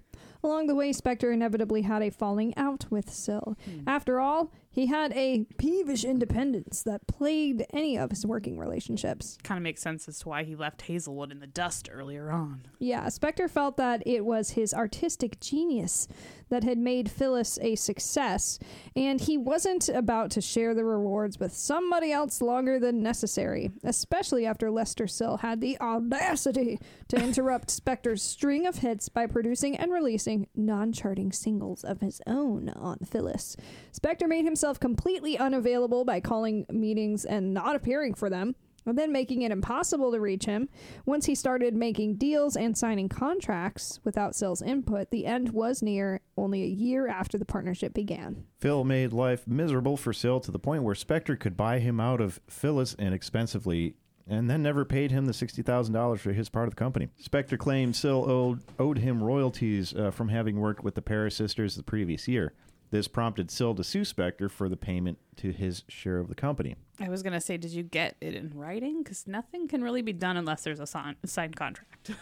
Along the way, Spector inevitably had a falling out with Sill. Hmm. After all, he had a peevish independence that plagued any of his working relationships. Kind of makes sense as to why he left Hazlewood in the dust earlier on. Yeah, Spector felt that it was his artistic genius that had made Philles a success, and he wasn't about to share the rewards with somebody else longer than necessary, especially after Lester Sill had the audacity to interrupt Spector's string of hits by producing and releasing non charting singles of his own on Philles. Spector made himself completely unavailable by calling meetings and not appearing for them and then making it impossible to reach him. Once he started making deals and signing contracts without Sill's input, the end was near only a year after the partnership began. Phil made life miserable for Sill to the point where Spector could buy him out of Philles inexpensively and then never paid him the $60,000 for his part of the company. Spector claimed Sill owed, owed him royalties uh, from having worked with the Paris sisters the previous year. This prompted Sill to sue Spector for the payment to his share of the company. I was going to say, did you get it in writing? Because nothing can really be done unless there's a sign- signed contract.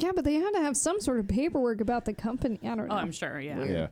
Yeah, but they had to have some sort of paperwork about the company. I don't know. Oh, I'm sure, yeah. Yeah.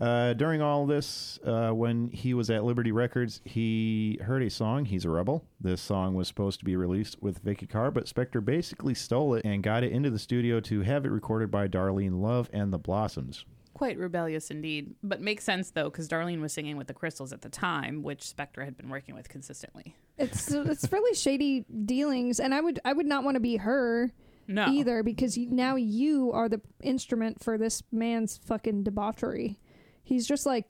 Uh, during all this, uh, when he was at Liberty Records, he heard a song, He's a Rebel. This song was supposed to be released with Vikki Carr, but Spector basically stole it and got it into the studio to have it recorded by Darlene Love and the Blossoms. Quite rebellious indeed. But makes sense, though, because Darlene was singing with the Crystals at the time, which Spector had been working with consistently. It's it's really shady dealings, and I would I would not want to be her No. either because you, now you are the instrument for this man's fucking debauchery. He's just like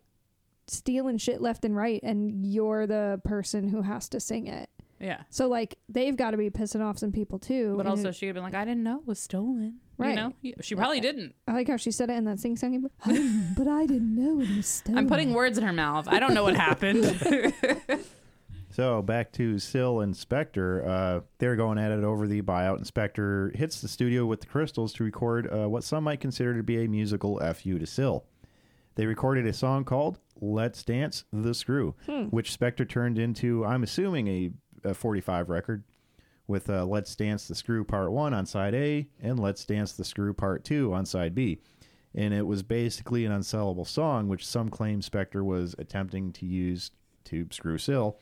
stealing shit left and right, and you're the person who has to sing it. Yeah. So like they've got to be pissing off some people too. But and also, it- she would have been like, I didn't know it was stolen. Right. You know? She probably didn't. I like how she said it in that sing song. But I didn't know it was stolen. I'm putting words in her mouth. I don't know what happened. So back to Sill and Spector. Uh, they're going at it over the buyout. And Spector hits the studio with the crystals to record uh, what some might consider to be a musical FU to Sill. They recorded a song called Let's Dance the Screw, which Spector turned into, I'm assuming, a, a 45 record with uh, Let's Dance the Screw Part 1 on side A and Let's Dance the Screw Part 2 on side B. And it was basically an unsellable song, which some claim Spector was attempting to use to screw Sill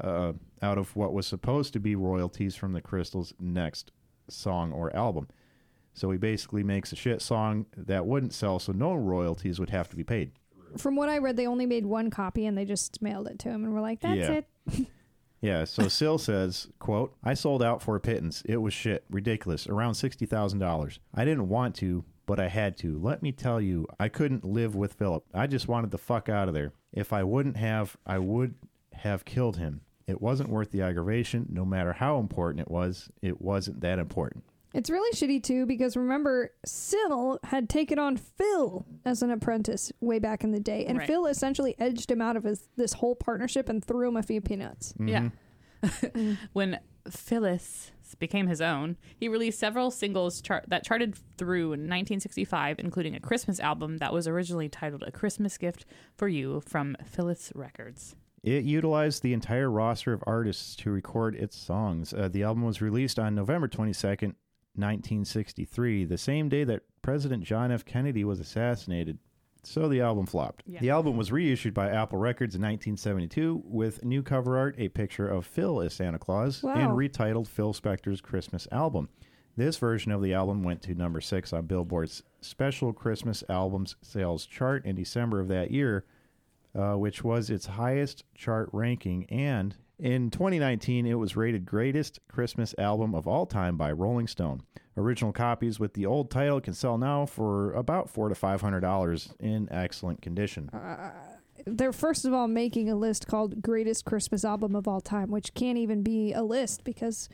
uh, out of what was supposed to be royalties from the Crystals' next song or album. So he basically makes a shit song that wouldn't sell, so no royalties would have to be paid. From what I read, they only made one copy and they just mailed it to him, and we're like, "That's Yeah. it." Yeah, so Sill says, quote, I sold out for a pittance. It was shit. Ridiculous. Around $60,000. I didn't want to, but I had to. Let me tell you, I couldn't live with Philip. I just wanted the fuck out of there. If I wouldn't have, I would have killed him. It wasn't worth the aggravation. No matter how important it was, it wasn't that important. It's really shitty too because remember, Sill had taken on Phil as an apprentice way back in the day, and Right. Phil essentially edged him out of his this whole partnership and threw him a few peanuts. Yeah. when Philles became his own, he released several singles chart- that charted through in 1965, including a Christmas album that was originally titled A Christmas Gift for You from Philles Records. It utilized the entire roster of artists to record its songs. Uh, the album was released on November 22nd, 1963, the same day that President John F. Kennedy was assassinated. So the album flopped. Yeah. The album was reissued by Apple Records in 1972 with new cover art, a picture of Phil as Santa Claus, Wow. and retitled Phil Spector's Christmas album. This version of the album went to number six on Billboard's special Christmas albums sales chart in December of that year, uh, which was its highest chart ranking. And in 2019, it was rated greatest Christmas album of all time by Rolling Stone. Original copies with the old title can sell now for about four to five hundred dollars in excellent condition. Uh, they're first of all making a list called "Greatest Christmas Album of All Time," which can't even be a list because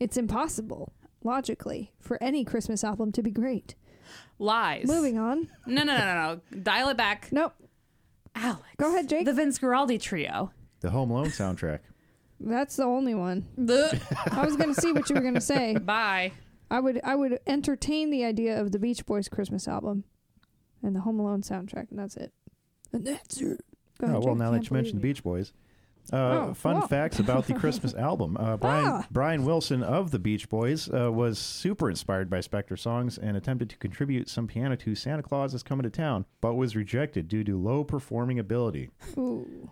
it's impossible logically for any Christmas album to be great. Lies. Moving on. No, no, no, no, no. Dial it back. Nope. Alex. Go ahead, Jake. The Vince Guaraldi Trio. The Home Alone soundtrack. That's the only one. I was going to see what you were going to say. Bye. I would I would entertain the idea of the Beach Boys Christmas album and the Home Alone soundtrack, and that's it. And that's it. Go Oh, well, Jake. now Can't that you mentioned the believe Beach Boys. Uh, Oh, fun well. facts about the Christmas album. Uh, Brian Ah. Brian Wilson of the Beach Boys uh, was super inspired by Spector songs and attempted to contribute some piano to Santa Claus is Coming to Town, but was rejected due to low performing ability. it. Ooh,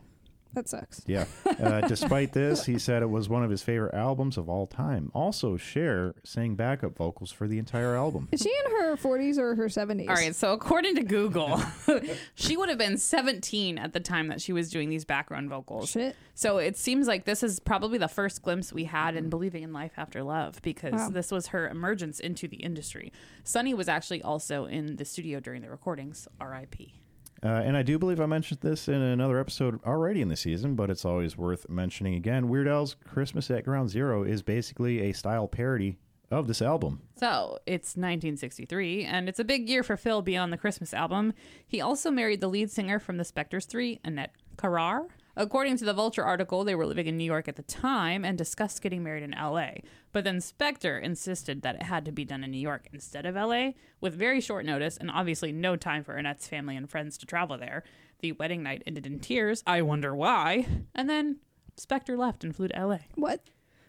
that sucks. Yeah. Uh, despite this, he said it was one of his favorite albums of all time. Also, Cher sang backup vocals for the entire album. Is she in her 40s or her 70s? All right, so according to Google, she would have been 17 at the time that she was doing these background vocals. Shit. So it seems like this is probably the first glimpse we had in believing in life after love because Wow. this was her emergence into the industry. Sonny was actually also in the studio during the recordings. R.I.P. Uh, and I do believe I mentioned this in another episode already in the season, but it's always worth mentioning again. Weird Al's Christmas at Ground Zero is basically a style parody of this album. So it's 1963, and it's a big year for Phil beyond the Christmas album. He also married the lead singer from the Spectors 3, Annette Carrar. According to the Vulture article, they were living in New York at the time and discussed getting married in LA. But then Spector insisted that it had to be done in New York instead of LA, with very short notice and obviously no time for Annette's family and friends to travel there. The wedding night ended in tears. I wonder why. And then Spector left and flew to LA. What?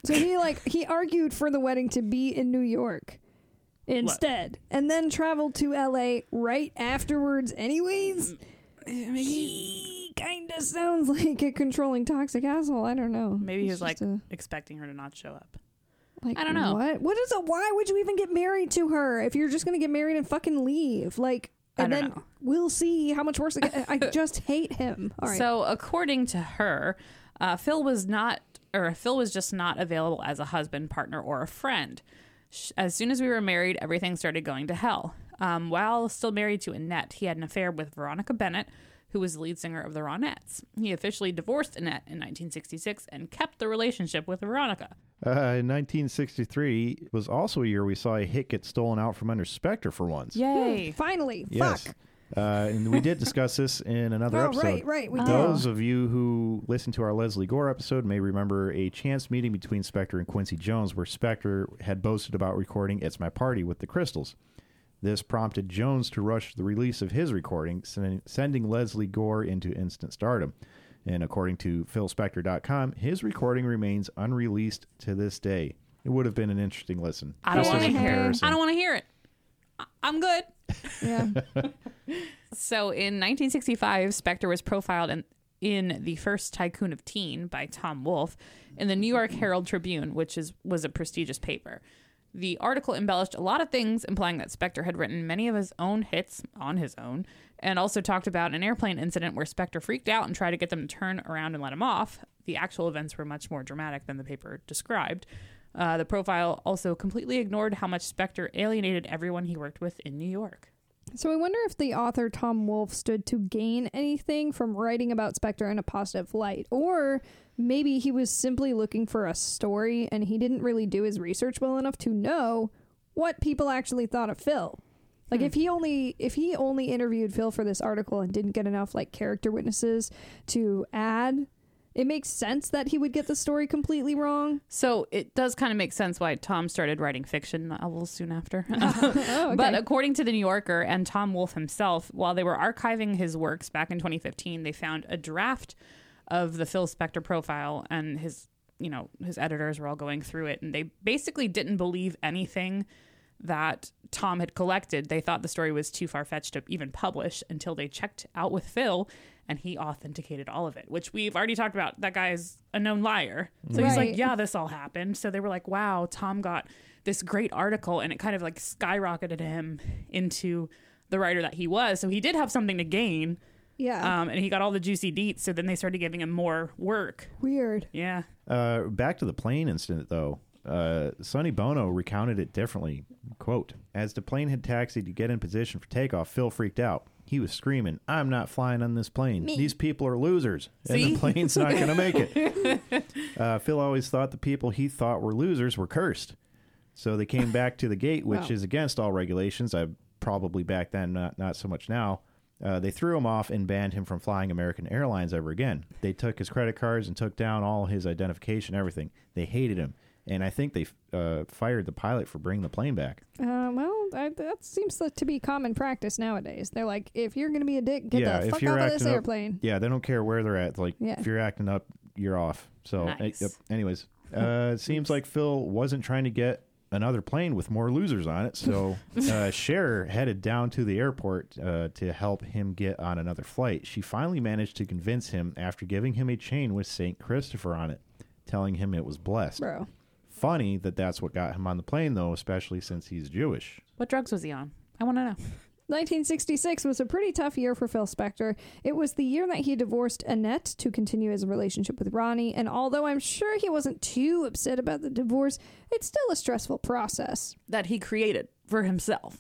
So he like he argued for the wedding to be in New York instead, and then traveled to L.A. right afterwards. Anyways, he kind of sounds like a controlling toxic asshole. I don't know. Maybe he was like a- expecting her to not show up. Like, I don't know. What? What is it? Why would you even get married to her if you're just gonna get married and fucking leave? Like, I and don't then know. we'll see how much worse it gets. I just hate him. All right. So, according to her, uh, Phil was not, or Phil was just not available as a husband, partner, or a friend. As soon as we were married, everything started going to hell. Um, while still married to Annette, he had an affair with Veronica Bennett, who was the lead singer of the Ronettes. He officially divorced Annette in 1966 and kept the relationship with Veronica. Uh, in 1963 was also a year we saw a hit get stolen out from under Spector for once. Yay! Finally, Yes. fuck. Uh, and we did discuss this in another Oh, episode. right, right, we did. Those of you who listened to our Lesley Gore episode may remember a chance meeting between Spector and Quincy Jones where Spector had boasted about recording It's My Party with the Crystals. This prompted Jones to rush the release of his recording, sending Lesley Gore into instant stardom. And according to PhilSpector.com, his recording remains unreleased to this day. It would have been an interesting listen. I don't want to hear. comparison. I don't want to hear it. I- I'm good. Yeah. So in 1965, Spector was profiled in, in the first Tycoon of Teen by Tom Wolfe in the New York Herald Tribune, which is was a prestigious paper. The article embellished a lot of things, implying that Spector had written many of his own hits on his own, and also talked about an airplane incident where Spector freaked out and tried to get them to turn around and let him off. The actual events were much more dramatic than the paper described. Uh, the profile also completely ignored how much Spector alienated everyone he worked with in New York. So I wonder if the author Tom Wolfe stood to gain anything from writing about Spector in a positive light, or maybe he was simply looking for a story and he didn't really do his research well enough to know what people actually thought of Phil. Like if hmm. he only if he only interviewed Phil for this article and didn't get enough like character witnesses to add, it makes sense that he would get the story completely wrong. So it does kind of make sense why Tom started writing fiction novels soon after. Oh, okay. But according to the New Yorker and Tom Wolfe himself, while they were archiving his works back in 2015, they found a draft of the Phil Spector profile, and his, you know, his editors were all going through it, and they basically didn't believe anything that Tom had collected. They thought the story was too far fetched to even publish until they checked out with Phil, and he authenticated all of it, which we've already talked about. That guy is a known liar. So he's like, yeah, this all happened. So they were like, wow, Tom got this great article, and it kind of like skyrocketed him into the writer that he was. So he did have something to gain, yeah. um, and he got all the juicy deets. So then they started giving him more work. Weird. Yeah. Uh, back to the plane incident, though. Uh, Sonny Bono recounted it differently. Quote: As the plane had taxied to get in position for takeoff, Phil freaked out. He was screaming, "I'm not flying on this plane. These people are losers, and the plane's not going to make it." uh, Phil always thought the people he thought were losers were cursed, so they came back to the gate, which Wow. is against all regulations. I probably back then, not not so much now. Uh, they threw him off and banned him from flying American Airlines ever again. They took his credit cards and took down all his identification, everything. They hated him, and I think they uh, fired the pilot for bringing the plane back. Uh, well, that, that seems to- to be common practice nowadays. They're like, if you're going to be a dick, get Yeah, the if fuck you're of this acting up- airplane. Yeah, they don't care where they're at. Like Yeah. if you're acting up, you're off. So, uh, Nice. yep. anyways, uh, it seems like Phil wasn't trying to get another plane with more losers on it. So, uh, Cher headed down to the airport uh, to help him get on another flight. She finally managed to convince him after giving him a chain with Saint Christopher on it, telling him it was blessed. Bro. Funny that that's what got him on the plane, though, especially since he's Jewish. What drugs was he on? I want to know. 1966 was a pretty tough year for Phil Spector. It was the year that he divorced Annette to continue his relationship with Ronnie, and although I'm sure he wasn't too upset about the divorce, it's still a stressful process. That he created for himself.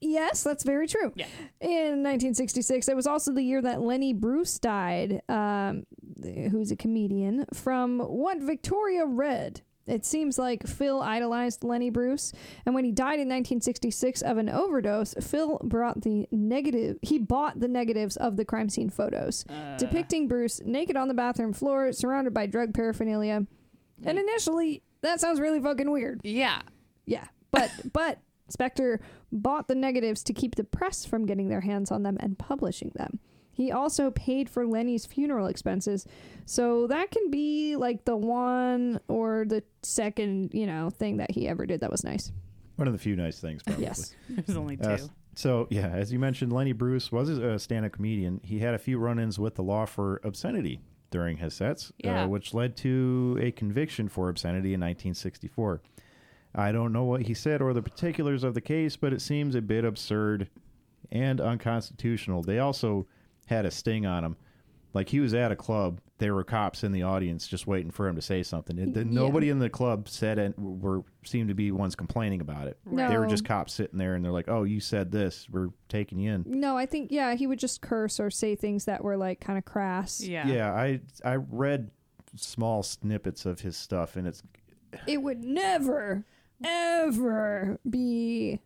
Yes, that's very true. Yeah. In 1966, it was also the year that Lenny Bruce died, um, who's a comedian, from what Victoria read. It seems like Phil idolized Lenny Bruce, and when he died in 1966 of an overdose, Phil brought the negative. He bought the negatives of the crime scene photos, uh. depicting Bruce naked on the bathroom floor, surrounded by drug paraphernalia. And initially, that sounds really fucking weird. Yeah. Yeah, but but Spector bought the negatives to keep the press from getting their hands on them and publishing them. He also paid for Lenny's funeral expenses, so that can be like the one or the second, you know, thing that he ever did that was nice. One of the few nice things, probably. Yes. There's only two. Uh, so yeah, as you mentioned, Lenny Bruce was a stand-up comedian. He had a few run-ins with the law for obscenity during his sets, Yeah. uh, which led to a conviction for obscenity in 1964. I don't know what he said or the particulars of the case, but it seems a bit absurd and unconstitutional. They also had a sting on him. Like he was at a club, there were cops in the audience just waiting for him to say something. And then Yeah. nobody in the club said it. Were seemed to be ones complaining about it. No. They were just cops sitting there, and they're like, "Oh, you said this. We're taking you in." No, I think yeah, he would just curse or say things that were like kind of crass. Yeah. Yeah, I I read small snippets of his stuff, and it's It would never ever be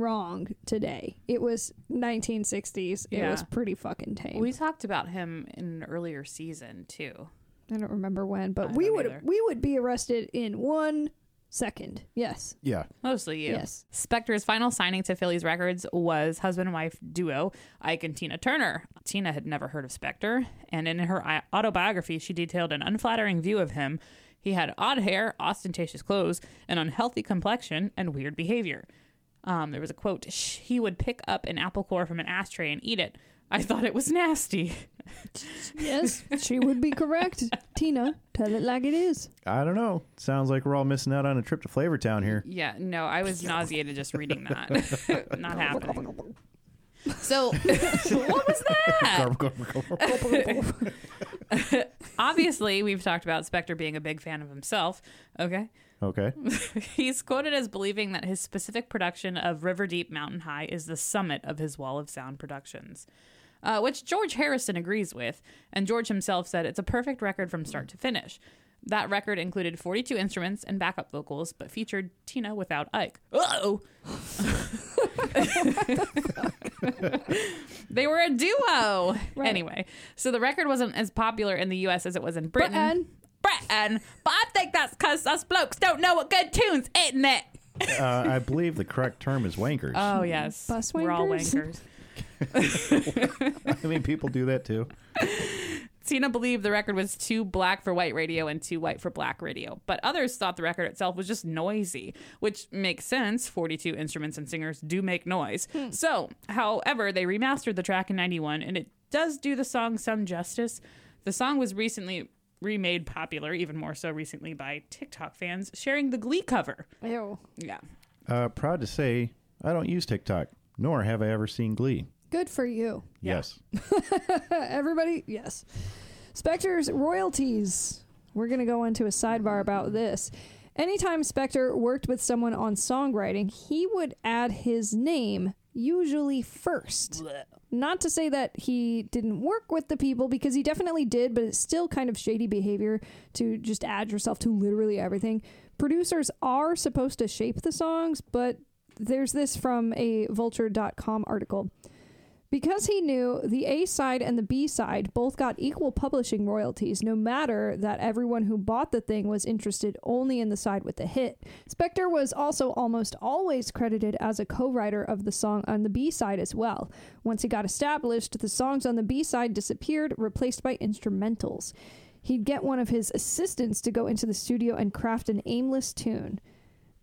wrong today. It was 1960s. It Yeah. was pretty fucking tame. We talked about him in an earlier season too. I don't remember when, but I we don't would either. we would be arrested in one second. Yes. yeah. Mostly you. Yes. Spector's final signing to Philles Records was husband and wife duo Ike and Tina Turner. Tina had never heard of Spector, and in her i- autobiography, she detailed an unflattering view of him. He had odd hair, ostentatious clothes, an unhealthy complexion, and weird behavior. Um, there was a quote: "Sh- "He would pick up an apple core from an ashtray and eat it. I thought it was nasty." Yes, she would be correct. Tina, tell it like it is. I don't know. Sounds like we're all missing out on a trip to Flavortown here. Yeah, no, I was nauseated just reading that. Not happening. So, what was that? Obviously, we've talked about Spector being a big fan of himself. Okay. Okay. He's quoted as believing that his specific production of River Deep Mountain High is the summit of his Wall of Sound productions, uh, which George Harrison agrees with. And George himself said it's a perfect record from start to finish. That record included 42 instruments and backup vocals, but featured Tina without Ike. Uh-oh. they were a duo. Right. Anyway, so the record wasn't as popular in the U.S. as it was in Britain. Britain. Britain. But I think that's because us blokes don't know what good tunes, isn't it? Uh, I believe the correct term is wankers. Oh, yes. Bus We're all wankers? wankers. I mean, people do that too. Tina believed the record was too black for white radio and too white for black radio, but others thought the record itself was just noisy, which makes sense. 42 instruments and singers do make noise. So, however, they remastered the track in 91 and it does do the song some justice. The song was recently remade popular, even more so recently by TikTok fans sharing the Glee cover. Ew. Yeah. Uh, proud to say, I don't use TikTok, nor have I ever seen Glee. Good for you. Yeah. Yes. Everybody, yes. Spector's royalties. We're going to go into a sidebar about this. Anytime Spector worked with someone on songwriting, he would add his name, usually first. Not to say that he didn't work with the people, because he definitely did, but it's still kind of shady behavior to just add yourself to literally everything. Producers are supposed to shape the songs, but there's this from a vulture.com article. Because he knew the A side and the B side both got equal publishing royalties, no matter that everyone who bought the thing was interested only in the side with the hit. Spector was also almost always credited as a co writer of the song on the B side as well. Once he got established, the songs on the B side disappeared, replaced by instrumentals. He'd get one of his assistants to go into the studio and craft an aimless tune.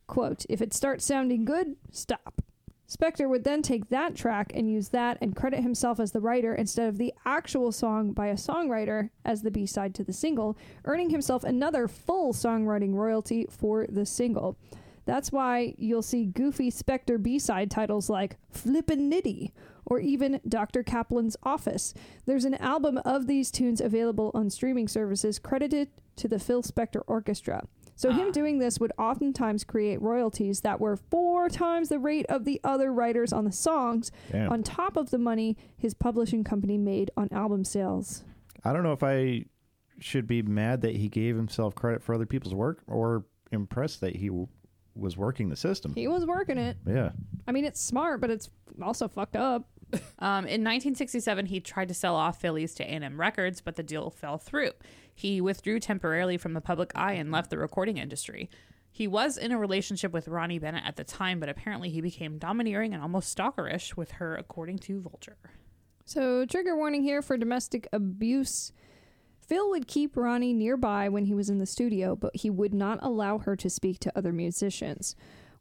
Quote, if it starts sounding good, stop. Spector would then take that track and use that and credit himself as the writer instead of the actual song by a songwriter as the B side to the single, earning himself another full songwriting royalty for the single. That's why you'll see goofy Spector B side titles like Flippin' Nitty or even Dr. Kaplan's Office. There's an album of these tunes available on streaming services credited to the Phil Spector Orchestra. So him Ah. doing this would oftentimes create royalties that were four times the rate of the other writers on the songs, Damn. on top of the money his publishing company made on album sales. I don't know if I should be mad that he gave himself credit for other people's work or impressed that he w- was working the system. He was working it. yeah. I mean, it's smart, but it's also fucked up. Um, in 1967, he tried to sell off Philles to A&M Records, but the deal fell through. He withdrew temporarily from the public eye and left the recording industry. He was in a relationship with Ronnie Bennett at the time, but apparently he became domineering and almost stalkerish with her, according to Vulture. So, trigger warning here for domestic abuse. Phil would keep Ronnie nearby when he was in the studio, but he would not allow her to speak to other musicians.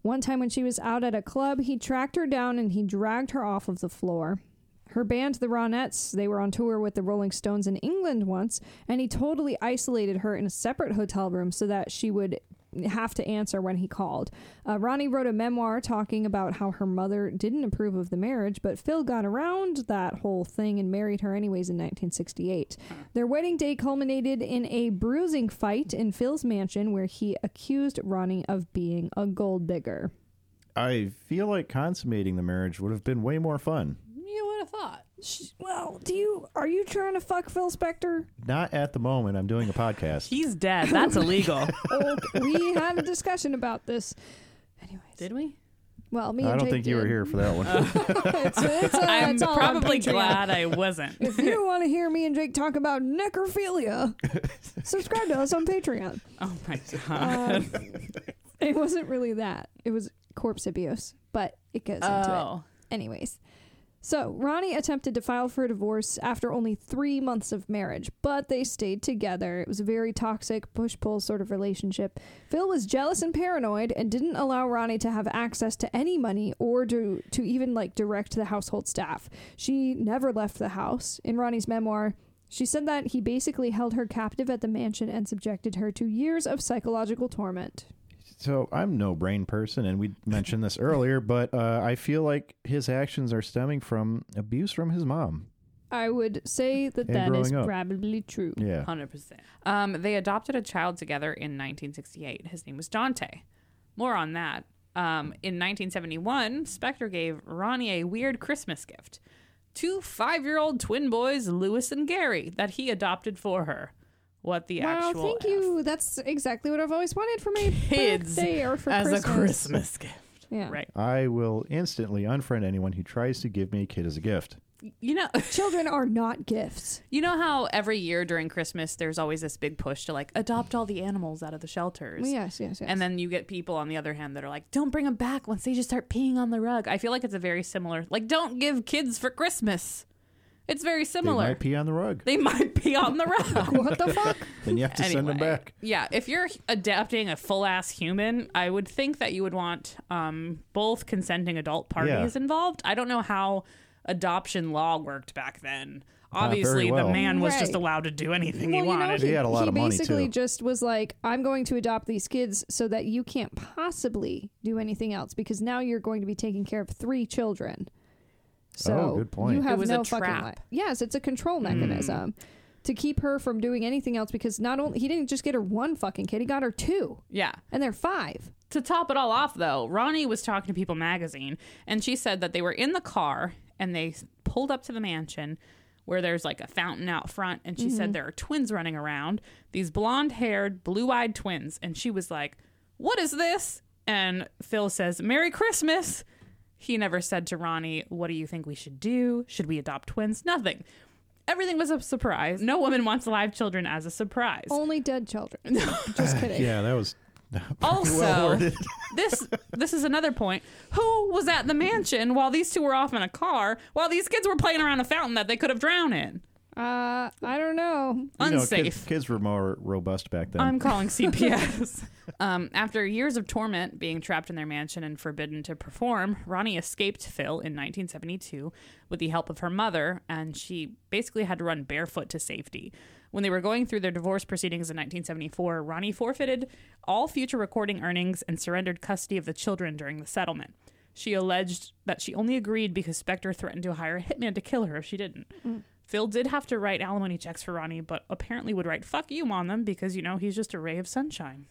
One time when she was out at a club, he tracked her down and he dragged her off of the floor. Her band, the Ronettes, they were on tour with the Rolling Stones in England once, and he totally isolated her in a separate hotel room so that she would have to answer when he called. Uh, Ronnie wrote a memoir talking about how her mother didn't approve of the marriage, but Phil got around that whole thing and married her anyways in 1968. Their wedding day culminated in a bruising fight in Phil's mansion where he accused Ronnie of being a gold digger. I feel like consummating the marriage would have been way more fun. You would have thought. Sh- Well, do you are you trying to fuck Phil Spector? Not at the moment. I'm doing a podcast. He's dead. That's illegal. Oh, we had a discussion about this. Anyways, Did we? well, me I and don't Jake think you were here for that one. it's, it's, uh, I'm it's all on probably glad I wasn't. If you want to hear me and Jake talk about necrophilia, subscribe to us on Patreon. Oh my god. Um, it wasn't really that. It was corpse abuse, but it goes into it. oh. Anyways. So, Ronnie attempted to file for a divorce after only three months of marriage, but they stayed together. It was a very toxic, push pull sort of relationship. Phil was jealous and paranoid and didn't allow Ronnie to have access to any money or to, to even like direct the household staff. She never left the house. In Ronnie's memoir, she said that he basically held her captive at the mansion and subjected her to years of psychological torment. So I'm no brain person, and we mentioned this earlier, but uh, I feel like his actions are stemming from abuse from his mom. I would say that And that is growing up. probably true. Yeah. Hundred percent. Um, they adopted a child together in 1968. His name was Dante. More on that. Um, in 1971, Spector gave Ronnie a weird Christmas gift: two five-year-old twin boys, Lewis and Gary, that he adopted for her. What the Wow, actual thank F you. That's exactly what I've always wanted for my Kids birthday or for as Christmas. a Christmas gift, Yeah. right? I will instantly unfriend anyone who tries to give me a kid as a gift. You know, Children are not gifts. you know how every year during Christmas there's always this big push to like adopt all the animals out of the shelters. Yes, yes, yes. And then you get people on the other hand that are like, don't bring them back once they just start peeing on the rug. I feel like it's a very similar, like, don't give kids for Christmas. It's very similar. They similar. might pee on the rug. They might pee on the rug. what the fuck? Then you have to send them back. Yeah, if you're adapting a full ass human, I would think that you would want um, both consenting adult parties Yeah. involved. I don't know how adoption law worked back then. Not very Obviously, the man was just allowed to do anything well, he you know, wanted. he, He had a lot of money, He basically just was like, I'm going to adopt these kids so that you can't possibly do anything else because now you're going to be taking care of three children. So Oh, good point. you have was a no fucking trap. li- Yes, it's a control hmm. mechanism to keep her from doing anything else because not only he didn't just get her one fucking kid, he got her two, yeah. and they're five. To top it all off, though, Ronnie was talking to People magazine, and she said that they were in the car and they pulled up to the mansion where there's like a fountain out front. And she said mm-hmm. there are twins running around, these blonde haired, blue eyed twins. And she was like, What is this? And Phil says, Merry Christmas. He never said to Ronnie, What do you think we should do? Should we adopt twins? Nothing. Everything was a surprise. No woman wants live children as a surprise. Only dead children. just kidding. Yeah, that was Also, well this this is another point. Who was at the mansion while these two were off in a car while these kids were playing around a fountain that they could have drowned in? Uh, I don't know. You know, Unsafe. kids, kids were more robust back then. I'm calling CPS. um, after years of torment, being trapped in their mansion and forbidden to perform, Ronnie escaped Phil in 1972 with the help of her mother, and she basically had to run barefoot to safety. When they were going through their divorce proceedings in 1974, Ronnie forfeited all future recording earnings and surrendered custody of the children during the settlement. She alleged that she only agreed because Spector threatened to hire a hitman to kill her if she didn't. Phil did have to write alimony checks for Ronnie, but apparently would write fuck you on them because, you know, he's just a ray of sunshine.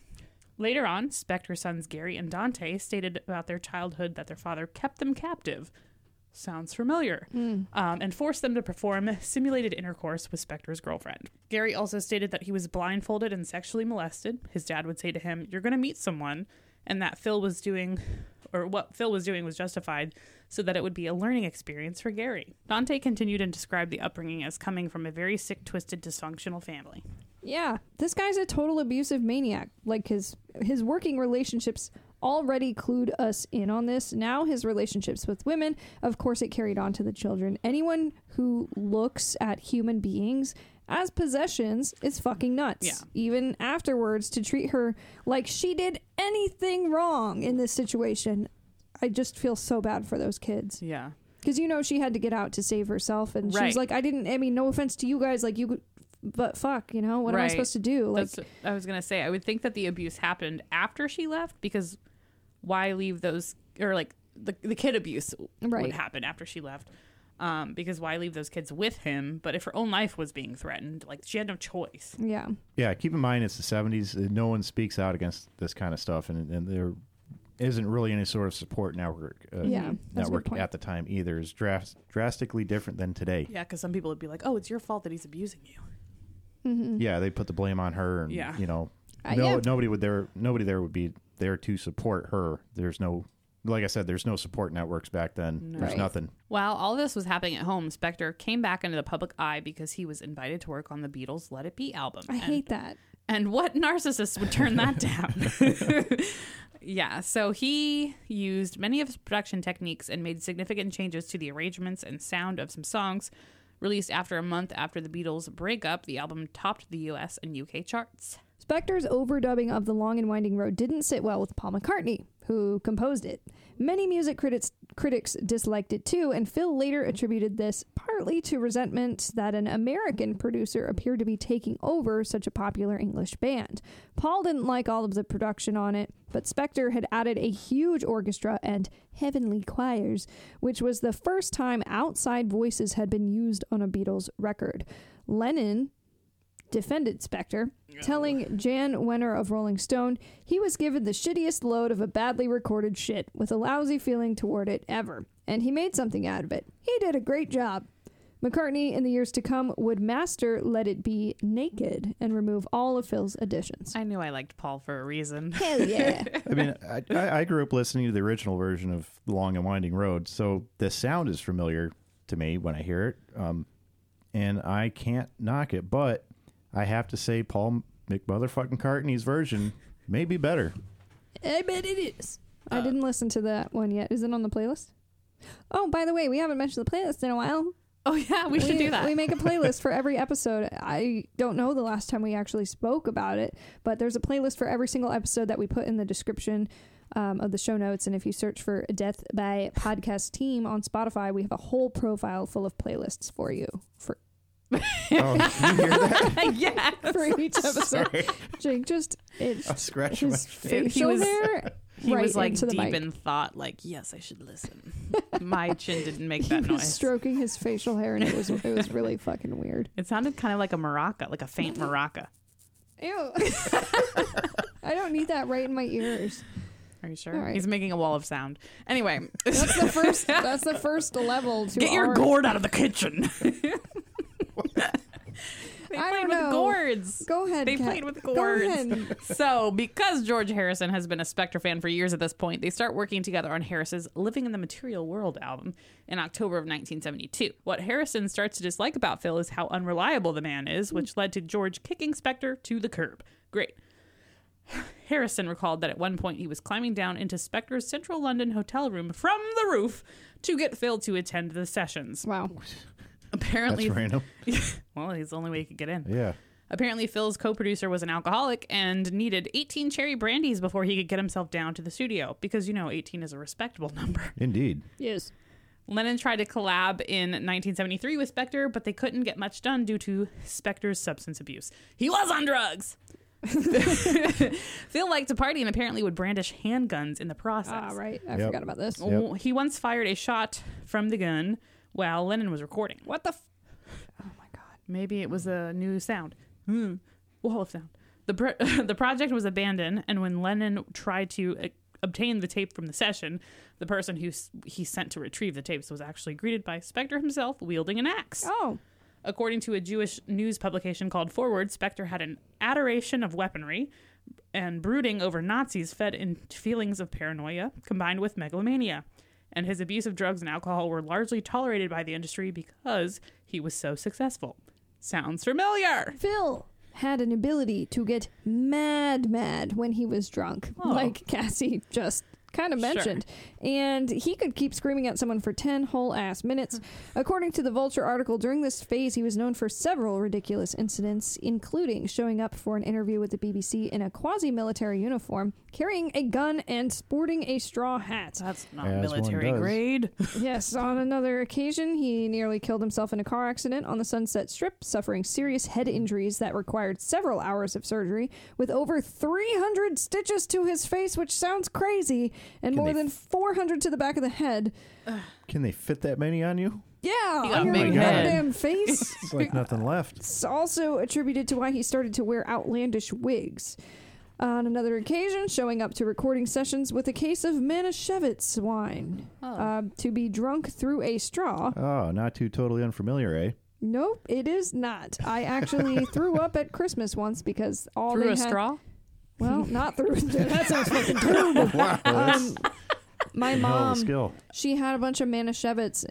Later on, Spector's sons Gary and Dante stated about their childhood that their father kept them captive. Sounds familiar. Um, and forced them to perform simulated intercourse with Spector's girlfriend. Gary also stated that he was blindfolded and sexually molested. His dad would say to him, You're going to meet someone, and that Phil was doing, or what Phil was doing was justified so that it would be a learning experience for Gary. Dante continued and described the upbringing as coming from a very sick, twisted, dysfunctional family. Yeah, this guy's a total abusive maniac. Like his his working relationships already clued us in on this. Now his relationships with women, of course, it carried on to the children. Anyone who looks at human beings as possessions is fucking nuts. Yeah. Even afterwards, to treat her like she did anything wrong in this situation, I just feel so bad for those kids. Yeah. Because you know she had to get out to save herself, and she was like, "I didn't. I mean, no offense to you guys, like you but fuck, you know, what am I supposed to do? Like, That's I was gonna say. I would think that the abuse happened after she left because why leave those or like the the kid abuse Right. would happen after she left. Um, because why leave those kids with him? But if her own life was being threatened, like she had no choice. yeah, Yeah, keep in mind it's the 70s. uh, No one speaks out against this kind of stuff, and, and there isn't really any sort of support network uh, Yeah, that's a good network at the time either. It's dras- drastically different than today. Yeah, because some people would be like, "Oh, it's your fault that he's abusing you." Mm-hmm. Yeah, they put the blame on her, and Yeah. you know, Uh, no, yeah. nobody would there. Nobody there would be there to support her. There's no, like I said, there's no support networks back then. There's Right. nothing. While all this was happening at home, Spector came back into the public eye because he was invited to work on the Beatles' "Let It Be" album. I And- hate that. And what narcissist would turn that down? yeah, so he used many of his production techniques and made significant changes to the arrangements and sound of some songs. Released after a month after the Beatles' breakup, the album topped the US and UK charts. Spector's overdubbing of The Long and Winding Road didn't sit well with Paul McCartney, who composed it. Many music critics critics disliked it too, and Phil later attributed this partly to resentment that an American producer appeared to be taking over such a popular English band. Paul didn't like all of the production on it, but Spector had added a huge orchestra and heavenly choirs, which was the first time outside voices had been used on a Beatles record. Lennon defended Spector, telling Jann Wenner of Rolling Stone he was given the shittiest load of a badly recorded shit with a lousy feeling toward it ever, and he made something out of it. He did a great job. McCartney, in the years to come, would master Let It Be naked and remove all of Phil's additions. I knew I liked Paul for a reason. Hell yeah. I mean, I, I I grew up listening to the original version of The Long and Winding Road, so the sound is familiar to me when I hear it, um, and I can't knock it. But I have to say, Paul McMotherfucking Cartney's version may be better. I bet it is. I didn't listen to that one yet. Is it on the playlist? Oh, by the way, we haven't mentioned the playlist in a while. Oh yeah, we should do that. We make a playlist for every episode. I don't know the last time we actually spoke about it, but there's a playlist for every single episode that we put in the description um, of the show notes. And if you search for Death by Podcast Team on Spotify, we have a whole profile full of playlists for you for Oh, you hear that? yeah. for each episode. Sorry, Jake just I'm it's my his face. facial was- hair. He right was like into the deep mic. in thought, like, yes, I should listen. My chin didn't make He that was noise. stroking his facial hair, and it was it was really fucking weird. It sounded kind of like a maraca, like a faint maraca. Ew. I don't need that right in my ears. Are you sure? All right. He's making a wall of sound. Anyway, That's the first. That's the first level to get your our- gourd out of the kitchen. They I played with know. gourds. Go ahead. They Kat. played with Go gourds. ahead. So, because George Harrison has been a Spector fan for years at this point, they start working together on Harris's Living in the Material World album in October of 1972. What Harrison starts to dislike about Phil is how unreliable the man is, which led to George kicking Spector to the curb. Great. Harrison recalled that at one point he was climbing down into Spector's central London hotel room from the roof to get Phil to attend the sessions. Wow. Apparently, That's random. well, he's the only way he could get in. Yeah. Apparently, Phil's co producer was an alcoholic and needed 18 cherry brandies before he could get himself down to the studio because, you know, 18 is a respectable number. Indeed. Yes. Lennon tried to collab in 1973 with Spector, but they couldn't get much done due to Spector's substance abuse. He was on drugs! Phil liked to party and apparently would brandish handguns in the process. Ah, right. I Yep. forgot about this. Yep. He once fired a shot from the gun while Lennon was recording. What the? F- oh my god. Maybe it was a new sound. Hmm. Wall of sound. The pro- the project was abandoned, and when Lennon tried to uh, obtain the tape from the session, the person who s- he sent to retrieve the tapes was actually greeted by Spector himself wielding an axe. Oh. According to a Jewish news publication called Forward, Spector had an adoration of weaponry and brooding over Nazis fed into feelings of paranoia combined with megalomania. And his abuse of drugs and alcohol were largely tolerated by the industry because he was so successful. Sounds familiar. Phil had an ability to get mad, mad when he was drunk, Oh. like Cassie just kind of Sure. mentioned. And he could keep screaming at someone for 10 whole ass minutes. Hmm. According to the Vulture article, during this phase, he was known for several ridiculous incidents, including showing up for an interview with the BBC in a quasi military uniform, carrying a gun, and sporting a straw hat. That's not As military grade. yes, on another occasion, he nearly killed himself in a car accident on the Sunset Strip, suffering serious head hmm. injuries that required several hours of surgery, with over 300 stitches to his face, which sounds crazy, and Can more they than 400 to the back of the head. Can they fit that many on you? Yeah, He got on a your big head. goddamn face. It's like nothing left. It's also attributed to why he started to wear outlandish wigs. On another occasion, showing up to recording sessions with a case of Manischewitz wine Oh. uh, to be drunk through a straw. Oh, not too totally unfamiliar, eh? Nope, it is not. I actually threw up at Christmas once because all Through they a had, straw? Well, not through. that sounds fucking terrible. wow. That's Um, my hell of a mom, skill. she had a bunch of Manischewitz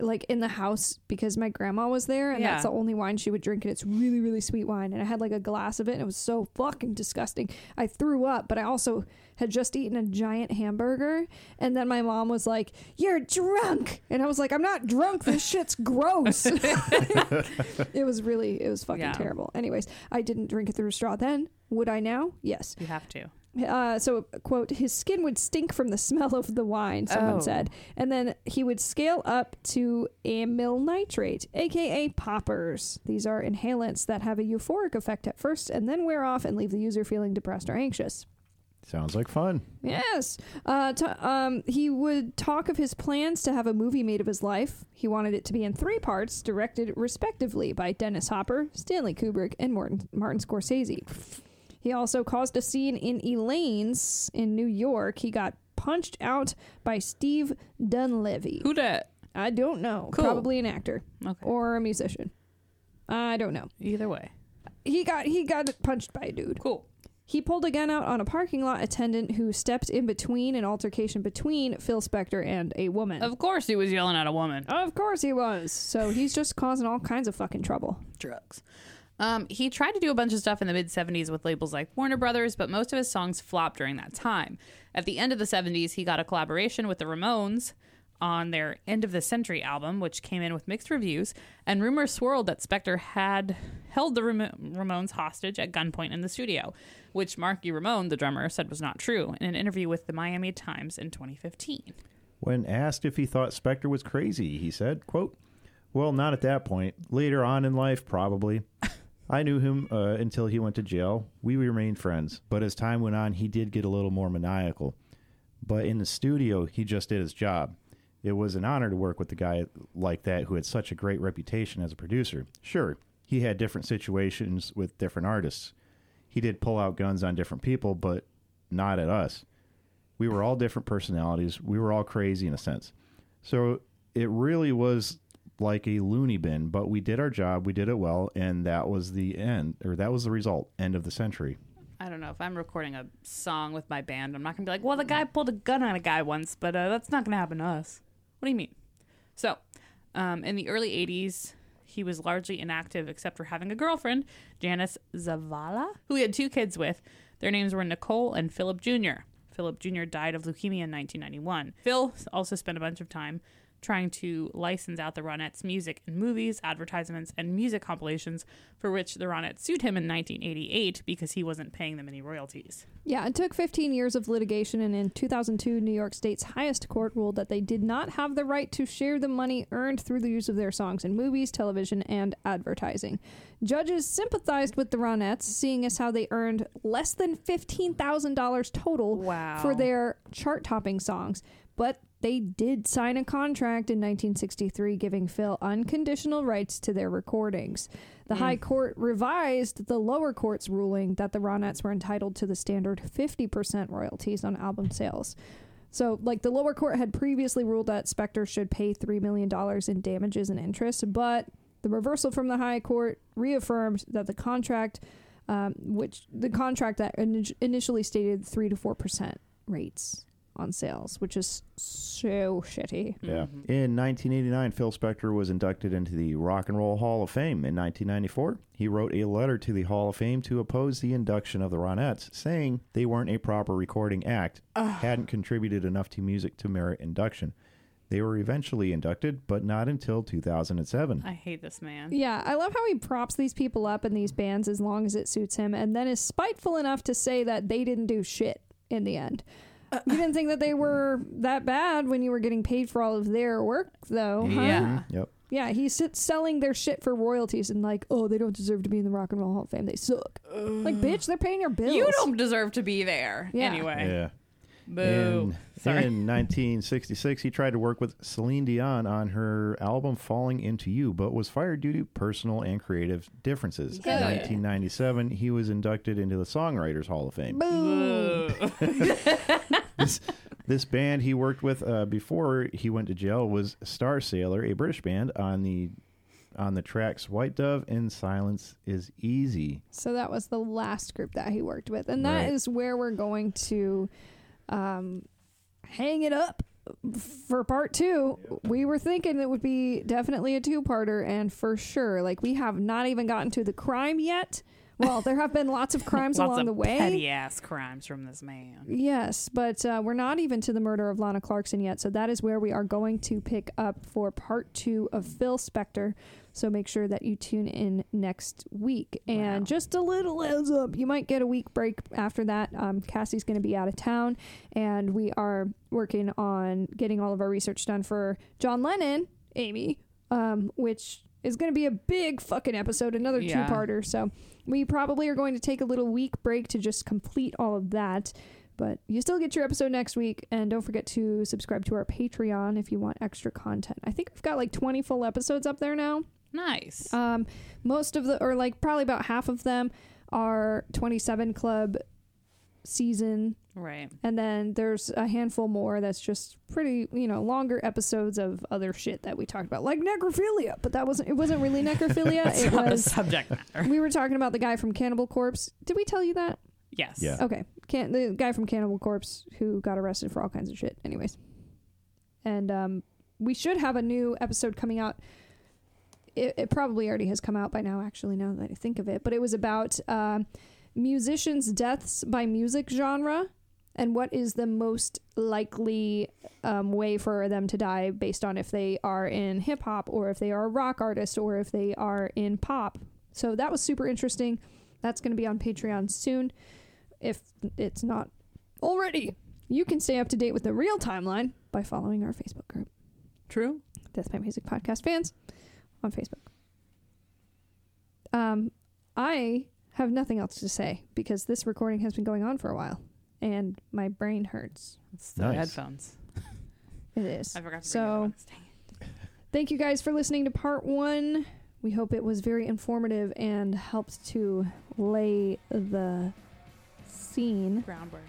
like in the house because my grandma was there and that's the only wine she would drink and it's really really sweet wine and I had like a glass of it and it was so fucking disgusting. I threw up, but I also had just eaten a giant hamburger and then my mom was like, "You're drunk." And I was like, "I'm not drunk. This shit's gross." it was really it was fucking Yeah. terrible. Anyways, I didn't drink it through a straw then. Would I now? Yes. You have to. Uh, so, quote, his skin would stink from the smell of the wine, someone Oh. said. And then he would scale up to amyl nitrate, aka poppers. These are inhalants that have a euphoric effect at first and then wear off and leave the user feeling depressed or anxious. Sounds like fun. Yes. Uh, um, he would talk of his plans to have a movie made of his life. He wanted it to be in three parts, directed respectively by Dennis Hopper, Stanley Kubrick, and Martin, Martin Scorsese. He also caused a scene in Elaine's in New York. He got punched out by Steve Dunleavy. Who dat? I don't know. Cool. Probably an actor Okay. or a musician. I don't know. Either way. He got he got punched by a dude. Cool. He pulled a gun out on a parking lot attendant who stepped in between an altercation between Phil Spector and a woman. Of course he was yelling at a woman. Of course he was. So he's just causing all kinds of fucking trouble. Drugs. Um, he tried to do a bunch of stuff in the mid 70s with labels like Warner Brothers, but most of his songs flopped during that time. At the end of the 70s, he got a collaboration with the Ramones on their End of the Century album, which came in with mixed reviews, and rumors swirled that Spector had held the Ram- Ramones hostage at gunpoint in the studio, which Marky Ramone, the drummer, said was not true in an interview with the Miami Times in 2015. When asked if he thought Spector was crazy, he said, quote, Well, not at that point. Later on in life, probably. I knew him uh, until he went to jail. We remained friends. But as time went on, he did get a little more maniacal. But in the studio, he just did his job. It was an honor to work with a guy like that who had such a great reputation as a producer. Sure, he had different situations with different artists. He did pull out guns on different people, but not at us we were all different personalities. We were all crazy in a sense. So it really was like a loony bin, but we did our job, we did it well, and that was the end, or that was the result. End of the century. I don't know if I'm recording a song with my band, I'm not gonna be like, well, the guy pulled a gun on a guy once, but uh, that's not gonna happen to us. What do you mean? So, um, in the early '80s, he was largely inactive except for having a girlfriend, Janice Zavala, who he had two kids with. Their names were Nicole and Philip Jr. Philip Jr. died of leukemia in 1991. Phil also spent a bunch of time trying to license out the Ronettes' music in movies, advertisements, and music compilations, for which the Ronettes sued him in 1988 because he wasn't paying them any royalties. Yeah, it took 15 years of litigation, and in 2002, New York State's highest court ruled that they did not have the right to share the money earned through the use of their songs in movies, television, and advertising. Judges sympathized with the Ronettes, seeing as how they earned less than $15,000 total Wow. for their chart topping songs, but they did sign a contract in 1963 giving Phil unconditional rights to their recordings. The High Court revised the lower court's ruling that the Ronettes were entitled to the standard 50% royalties on album sales. So, like the lower court had previously ruled that Spector should pay $3 million in damages and interest, but the reversal from the High Court reaffirmed that the contract, um, which the contract that ini- initially stated 3 to 4% rates on sales, which is so shitty. Yeah. Mhm. In 1989, Phil Spector was inducted into the Rock and Roll Hall of Fame. In 1994, he wrote a letter to the Hall of Fame to oppose the induction of the Ronettes, saying they weren't a proper recording act, hadn't contributed enough to music to merit induction. They were eventually inducted, but not until 2007. I hate this man. Yeah, I love how he props these people up in these bands as long as it suits him, and then is spiteful enough to say that they didn't do shit in the end. You didn't think that they were that bad when you were getting paid for all of their work, though, huh? Yeah. Yep. Yeah, he's selling their shit for royalties and like, oh, they don't deserve to be in the Rock and Roll Hall of Fame. They suck. Like, bitch, they're paying your bills. You don't deserve to be there. Yeah. Anyway. Yeah. Boo. In, Sorry. in 1966, he tried to work with Celine Dion on her album Falling Into You, but was fired due to personal and creative differences. Good. In 1997, he was inducted into the Songwriters Hall of Fame. Boo. This, this band he worked with uh, before he went to jail was Starsailor, a British band on the on the tracks White Dove and Silence is Easy. So that was the last group that he worked with, and that is Right. where we're going to um, hang it up for part two. We were thinking it would be definitely a two-parter, and for sure, like we have not even gotten to the crime yet. Well, there have been lots of crimes Lots along of the way. petty ass crimes from this man. Yes, but uh, we're not even to the murder of Lana Clarkson yet. So that is where we are going to pick up for part two of Phil Spector. So make sure that you tune in next week. And Wow. just a little heads up, you might get a week break after that. Um, Cassie's going to be out of town, and we are working on getting all of our research done for John Lennon, Amy, um, which is going to be a big fucking episode, another Yeah. two-parter. So we probably are going to take a little week break to just complete all of that. But you still get your episode next week. And don't forget to subscribe to our Patreon if you want extra content. I think we've got like 20 full episodes up there now. Nice. Um, most of the, or like probably about half of them are 27 Club season. right. And then there's a handful more that's just pretty, you know, longer episodes of other shit that we talked about, like necrophilia. But that wasn't, it wasn't really necrophilia. It not the was, subject matter. we were talking about the guy from Cannibal Corpse. Did we tell you that? Yes. Yeah. Okay, can the guy from Cannibal Corpse who got arrested for all kinds of shit. Anyways, and um, we should have a new episode coming out. It, it probably already has come out by now. Actually, now that I think of it, but it was about um musicians' deaths by music genre and what is the most likely um, way for them to die based on if they are in hip hop or if they are a rock artist or if they are in pop. So that was super interesting. That's going to be on Patreon soon if it's not already. You can stay up to date with the real timeline by following our Facebook group, True. Death by Music Podcast fans, on Facebook. Um, I have nothing else to say because this recording has been going on for a while, and my brain hurts. It's the Nice. headphones. It is. I forgot to bring So- the. Dang it. Thank you guys for listening to part one. We hope it was very informative and helped to lay the scene Groundwork.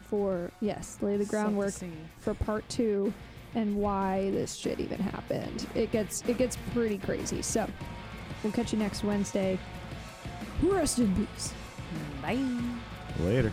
for yes, lay the Set groundwork scene. for part two and why this shit even happened. It gets it gets pretty crazy. So we'll catch you next Wednesday. Rest in peace. Bye. Later.